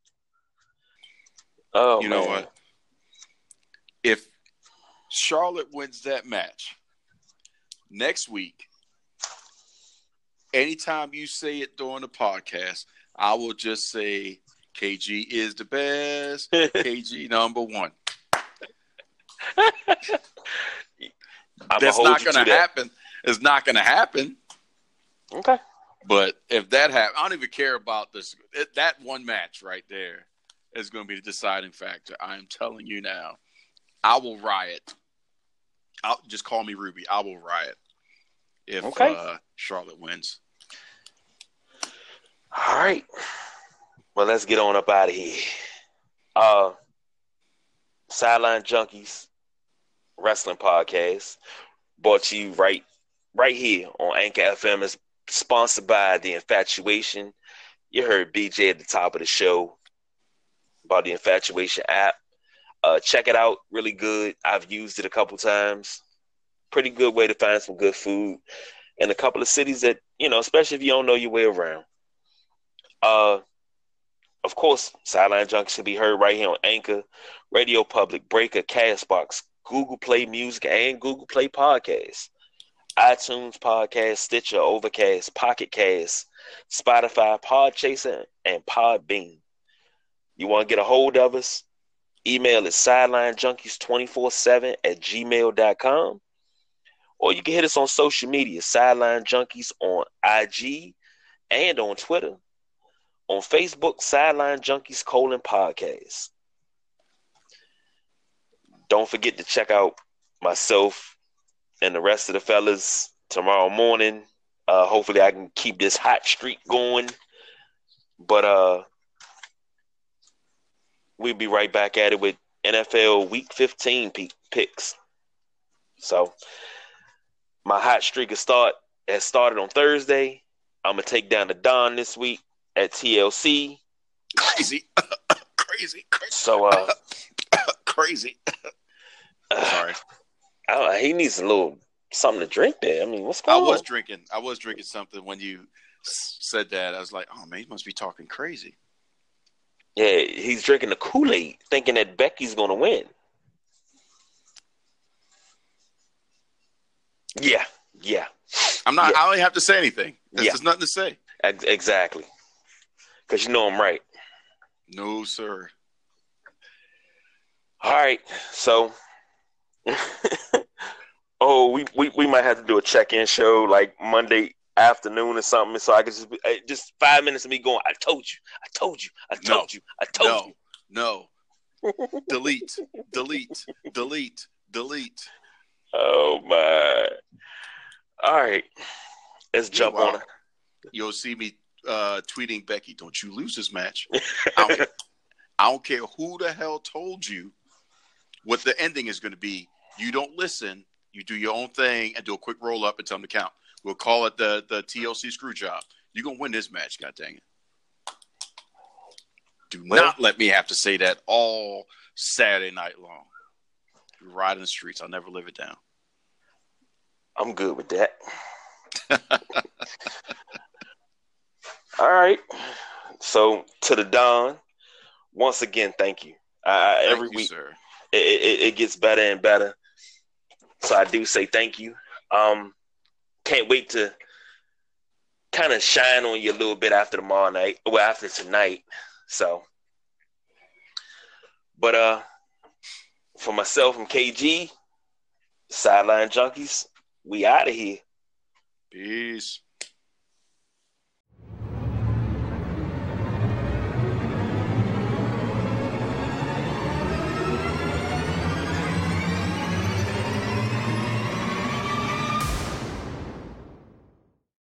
Oh you know what? If Charlotte wins that match next week, anytime you say it during the podcast, I will just say KG is the best. *laughs* KG number one. That's not going to that. happen. It's not going to happen. Okay. But if that happens, I don't even care about this. It, that one match right there is going to be the deciding factor. I am telling you now. I will riot. I'll just call me Ruby. I will riot if Okay. uh, Charlotte wins. All right. Well, let's get on up out of here. Uh, Sideline Junkies Wrestling Podcast, brought to you right right here on Anchor FM. is sponsored by The Infatuation. You heard BJ at the top of the show about the Infatuation app. Uh, check it out, really good. I've used it a couple times. Pretty good way to find some good food in a couple of cities that you know, especially if you don't know your way around. Uh, of course, Sideline Junkies should be heard right here on Anchor, Radio Public, Breaker, Castbox, Google Play Music, and Google Play Podcasts, iTunes Podcast, Stitcher, Overcast, Pocket Cast, Spotify, Podchaser, and Podbean. You want to get a hold of us? Email is sidelinejunkies247 at gmail.com. Or you can hit us on social media, Sideline Junkies on IG and on Twitter. On Facebook, Sideline Junkies colon podcast. Don't forget to check out myself and the rest of the fellas tomorrow morning. Uh, hopefully, I can keep this hot streak going. But uh, we'll be right back at it with NFL Week 15 picks. So, my hot streak has start has started on Thursday. I'm gonna take down the Don this week at TLC. Crazy, crazy, *coughs* crazy. So, uh, *coughs* crazy. *coughs* Sorry. Uh, he needs a little something to drink there. I mean, what's going I on? was drinking. I was drinking something when you said that. I was like, oh man, he must be talking crazy. Yeah, he's drinking the Kool Aid, thinking that Becky's going to win. Yeah, yeah. I'm not. Yeah. I don't have to say anything. There's Yeah. nothing to say. Exactly. Because you know I'm right. No, sir. All right, so *laughs* oh, we, we we might have to do a check-in show like Monday afternoon or something, so I could just be, eh, just five minutes of me going. I told you, I told you, I told No. you, I told you. No, no. *laughs* delete, delete, delete, delete. Oh my! All right, let's jump on Meanwhile, it. You'll see me uh, tweeting Becky. Don't you lose this match? *laughs* I don't, I don't care who the hell told you what the ending is going to be. You don't listen. You do your own thing and do a quick roll up and tell them to count. We'll call it the the TLC screw job. You're gonna win this match. God dang it! Do Well- not let me have to say that all Saturday night long. You ride in the streets. I'll never live it down. I'm good with that. *laughs* All right. So to the Don, once again, thank you. Uh, Thank every you, week sir. it, it, it gets better and better. So I do say thank you. Um, can't wait to kind of shine on you a little bit after tomorrow night. Well, after tonight. So, but uh, for myself and KG, sideline junkies, we out of here. Peace.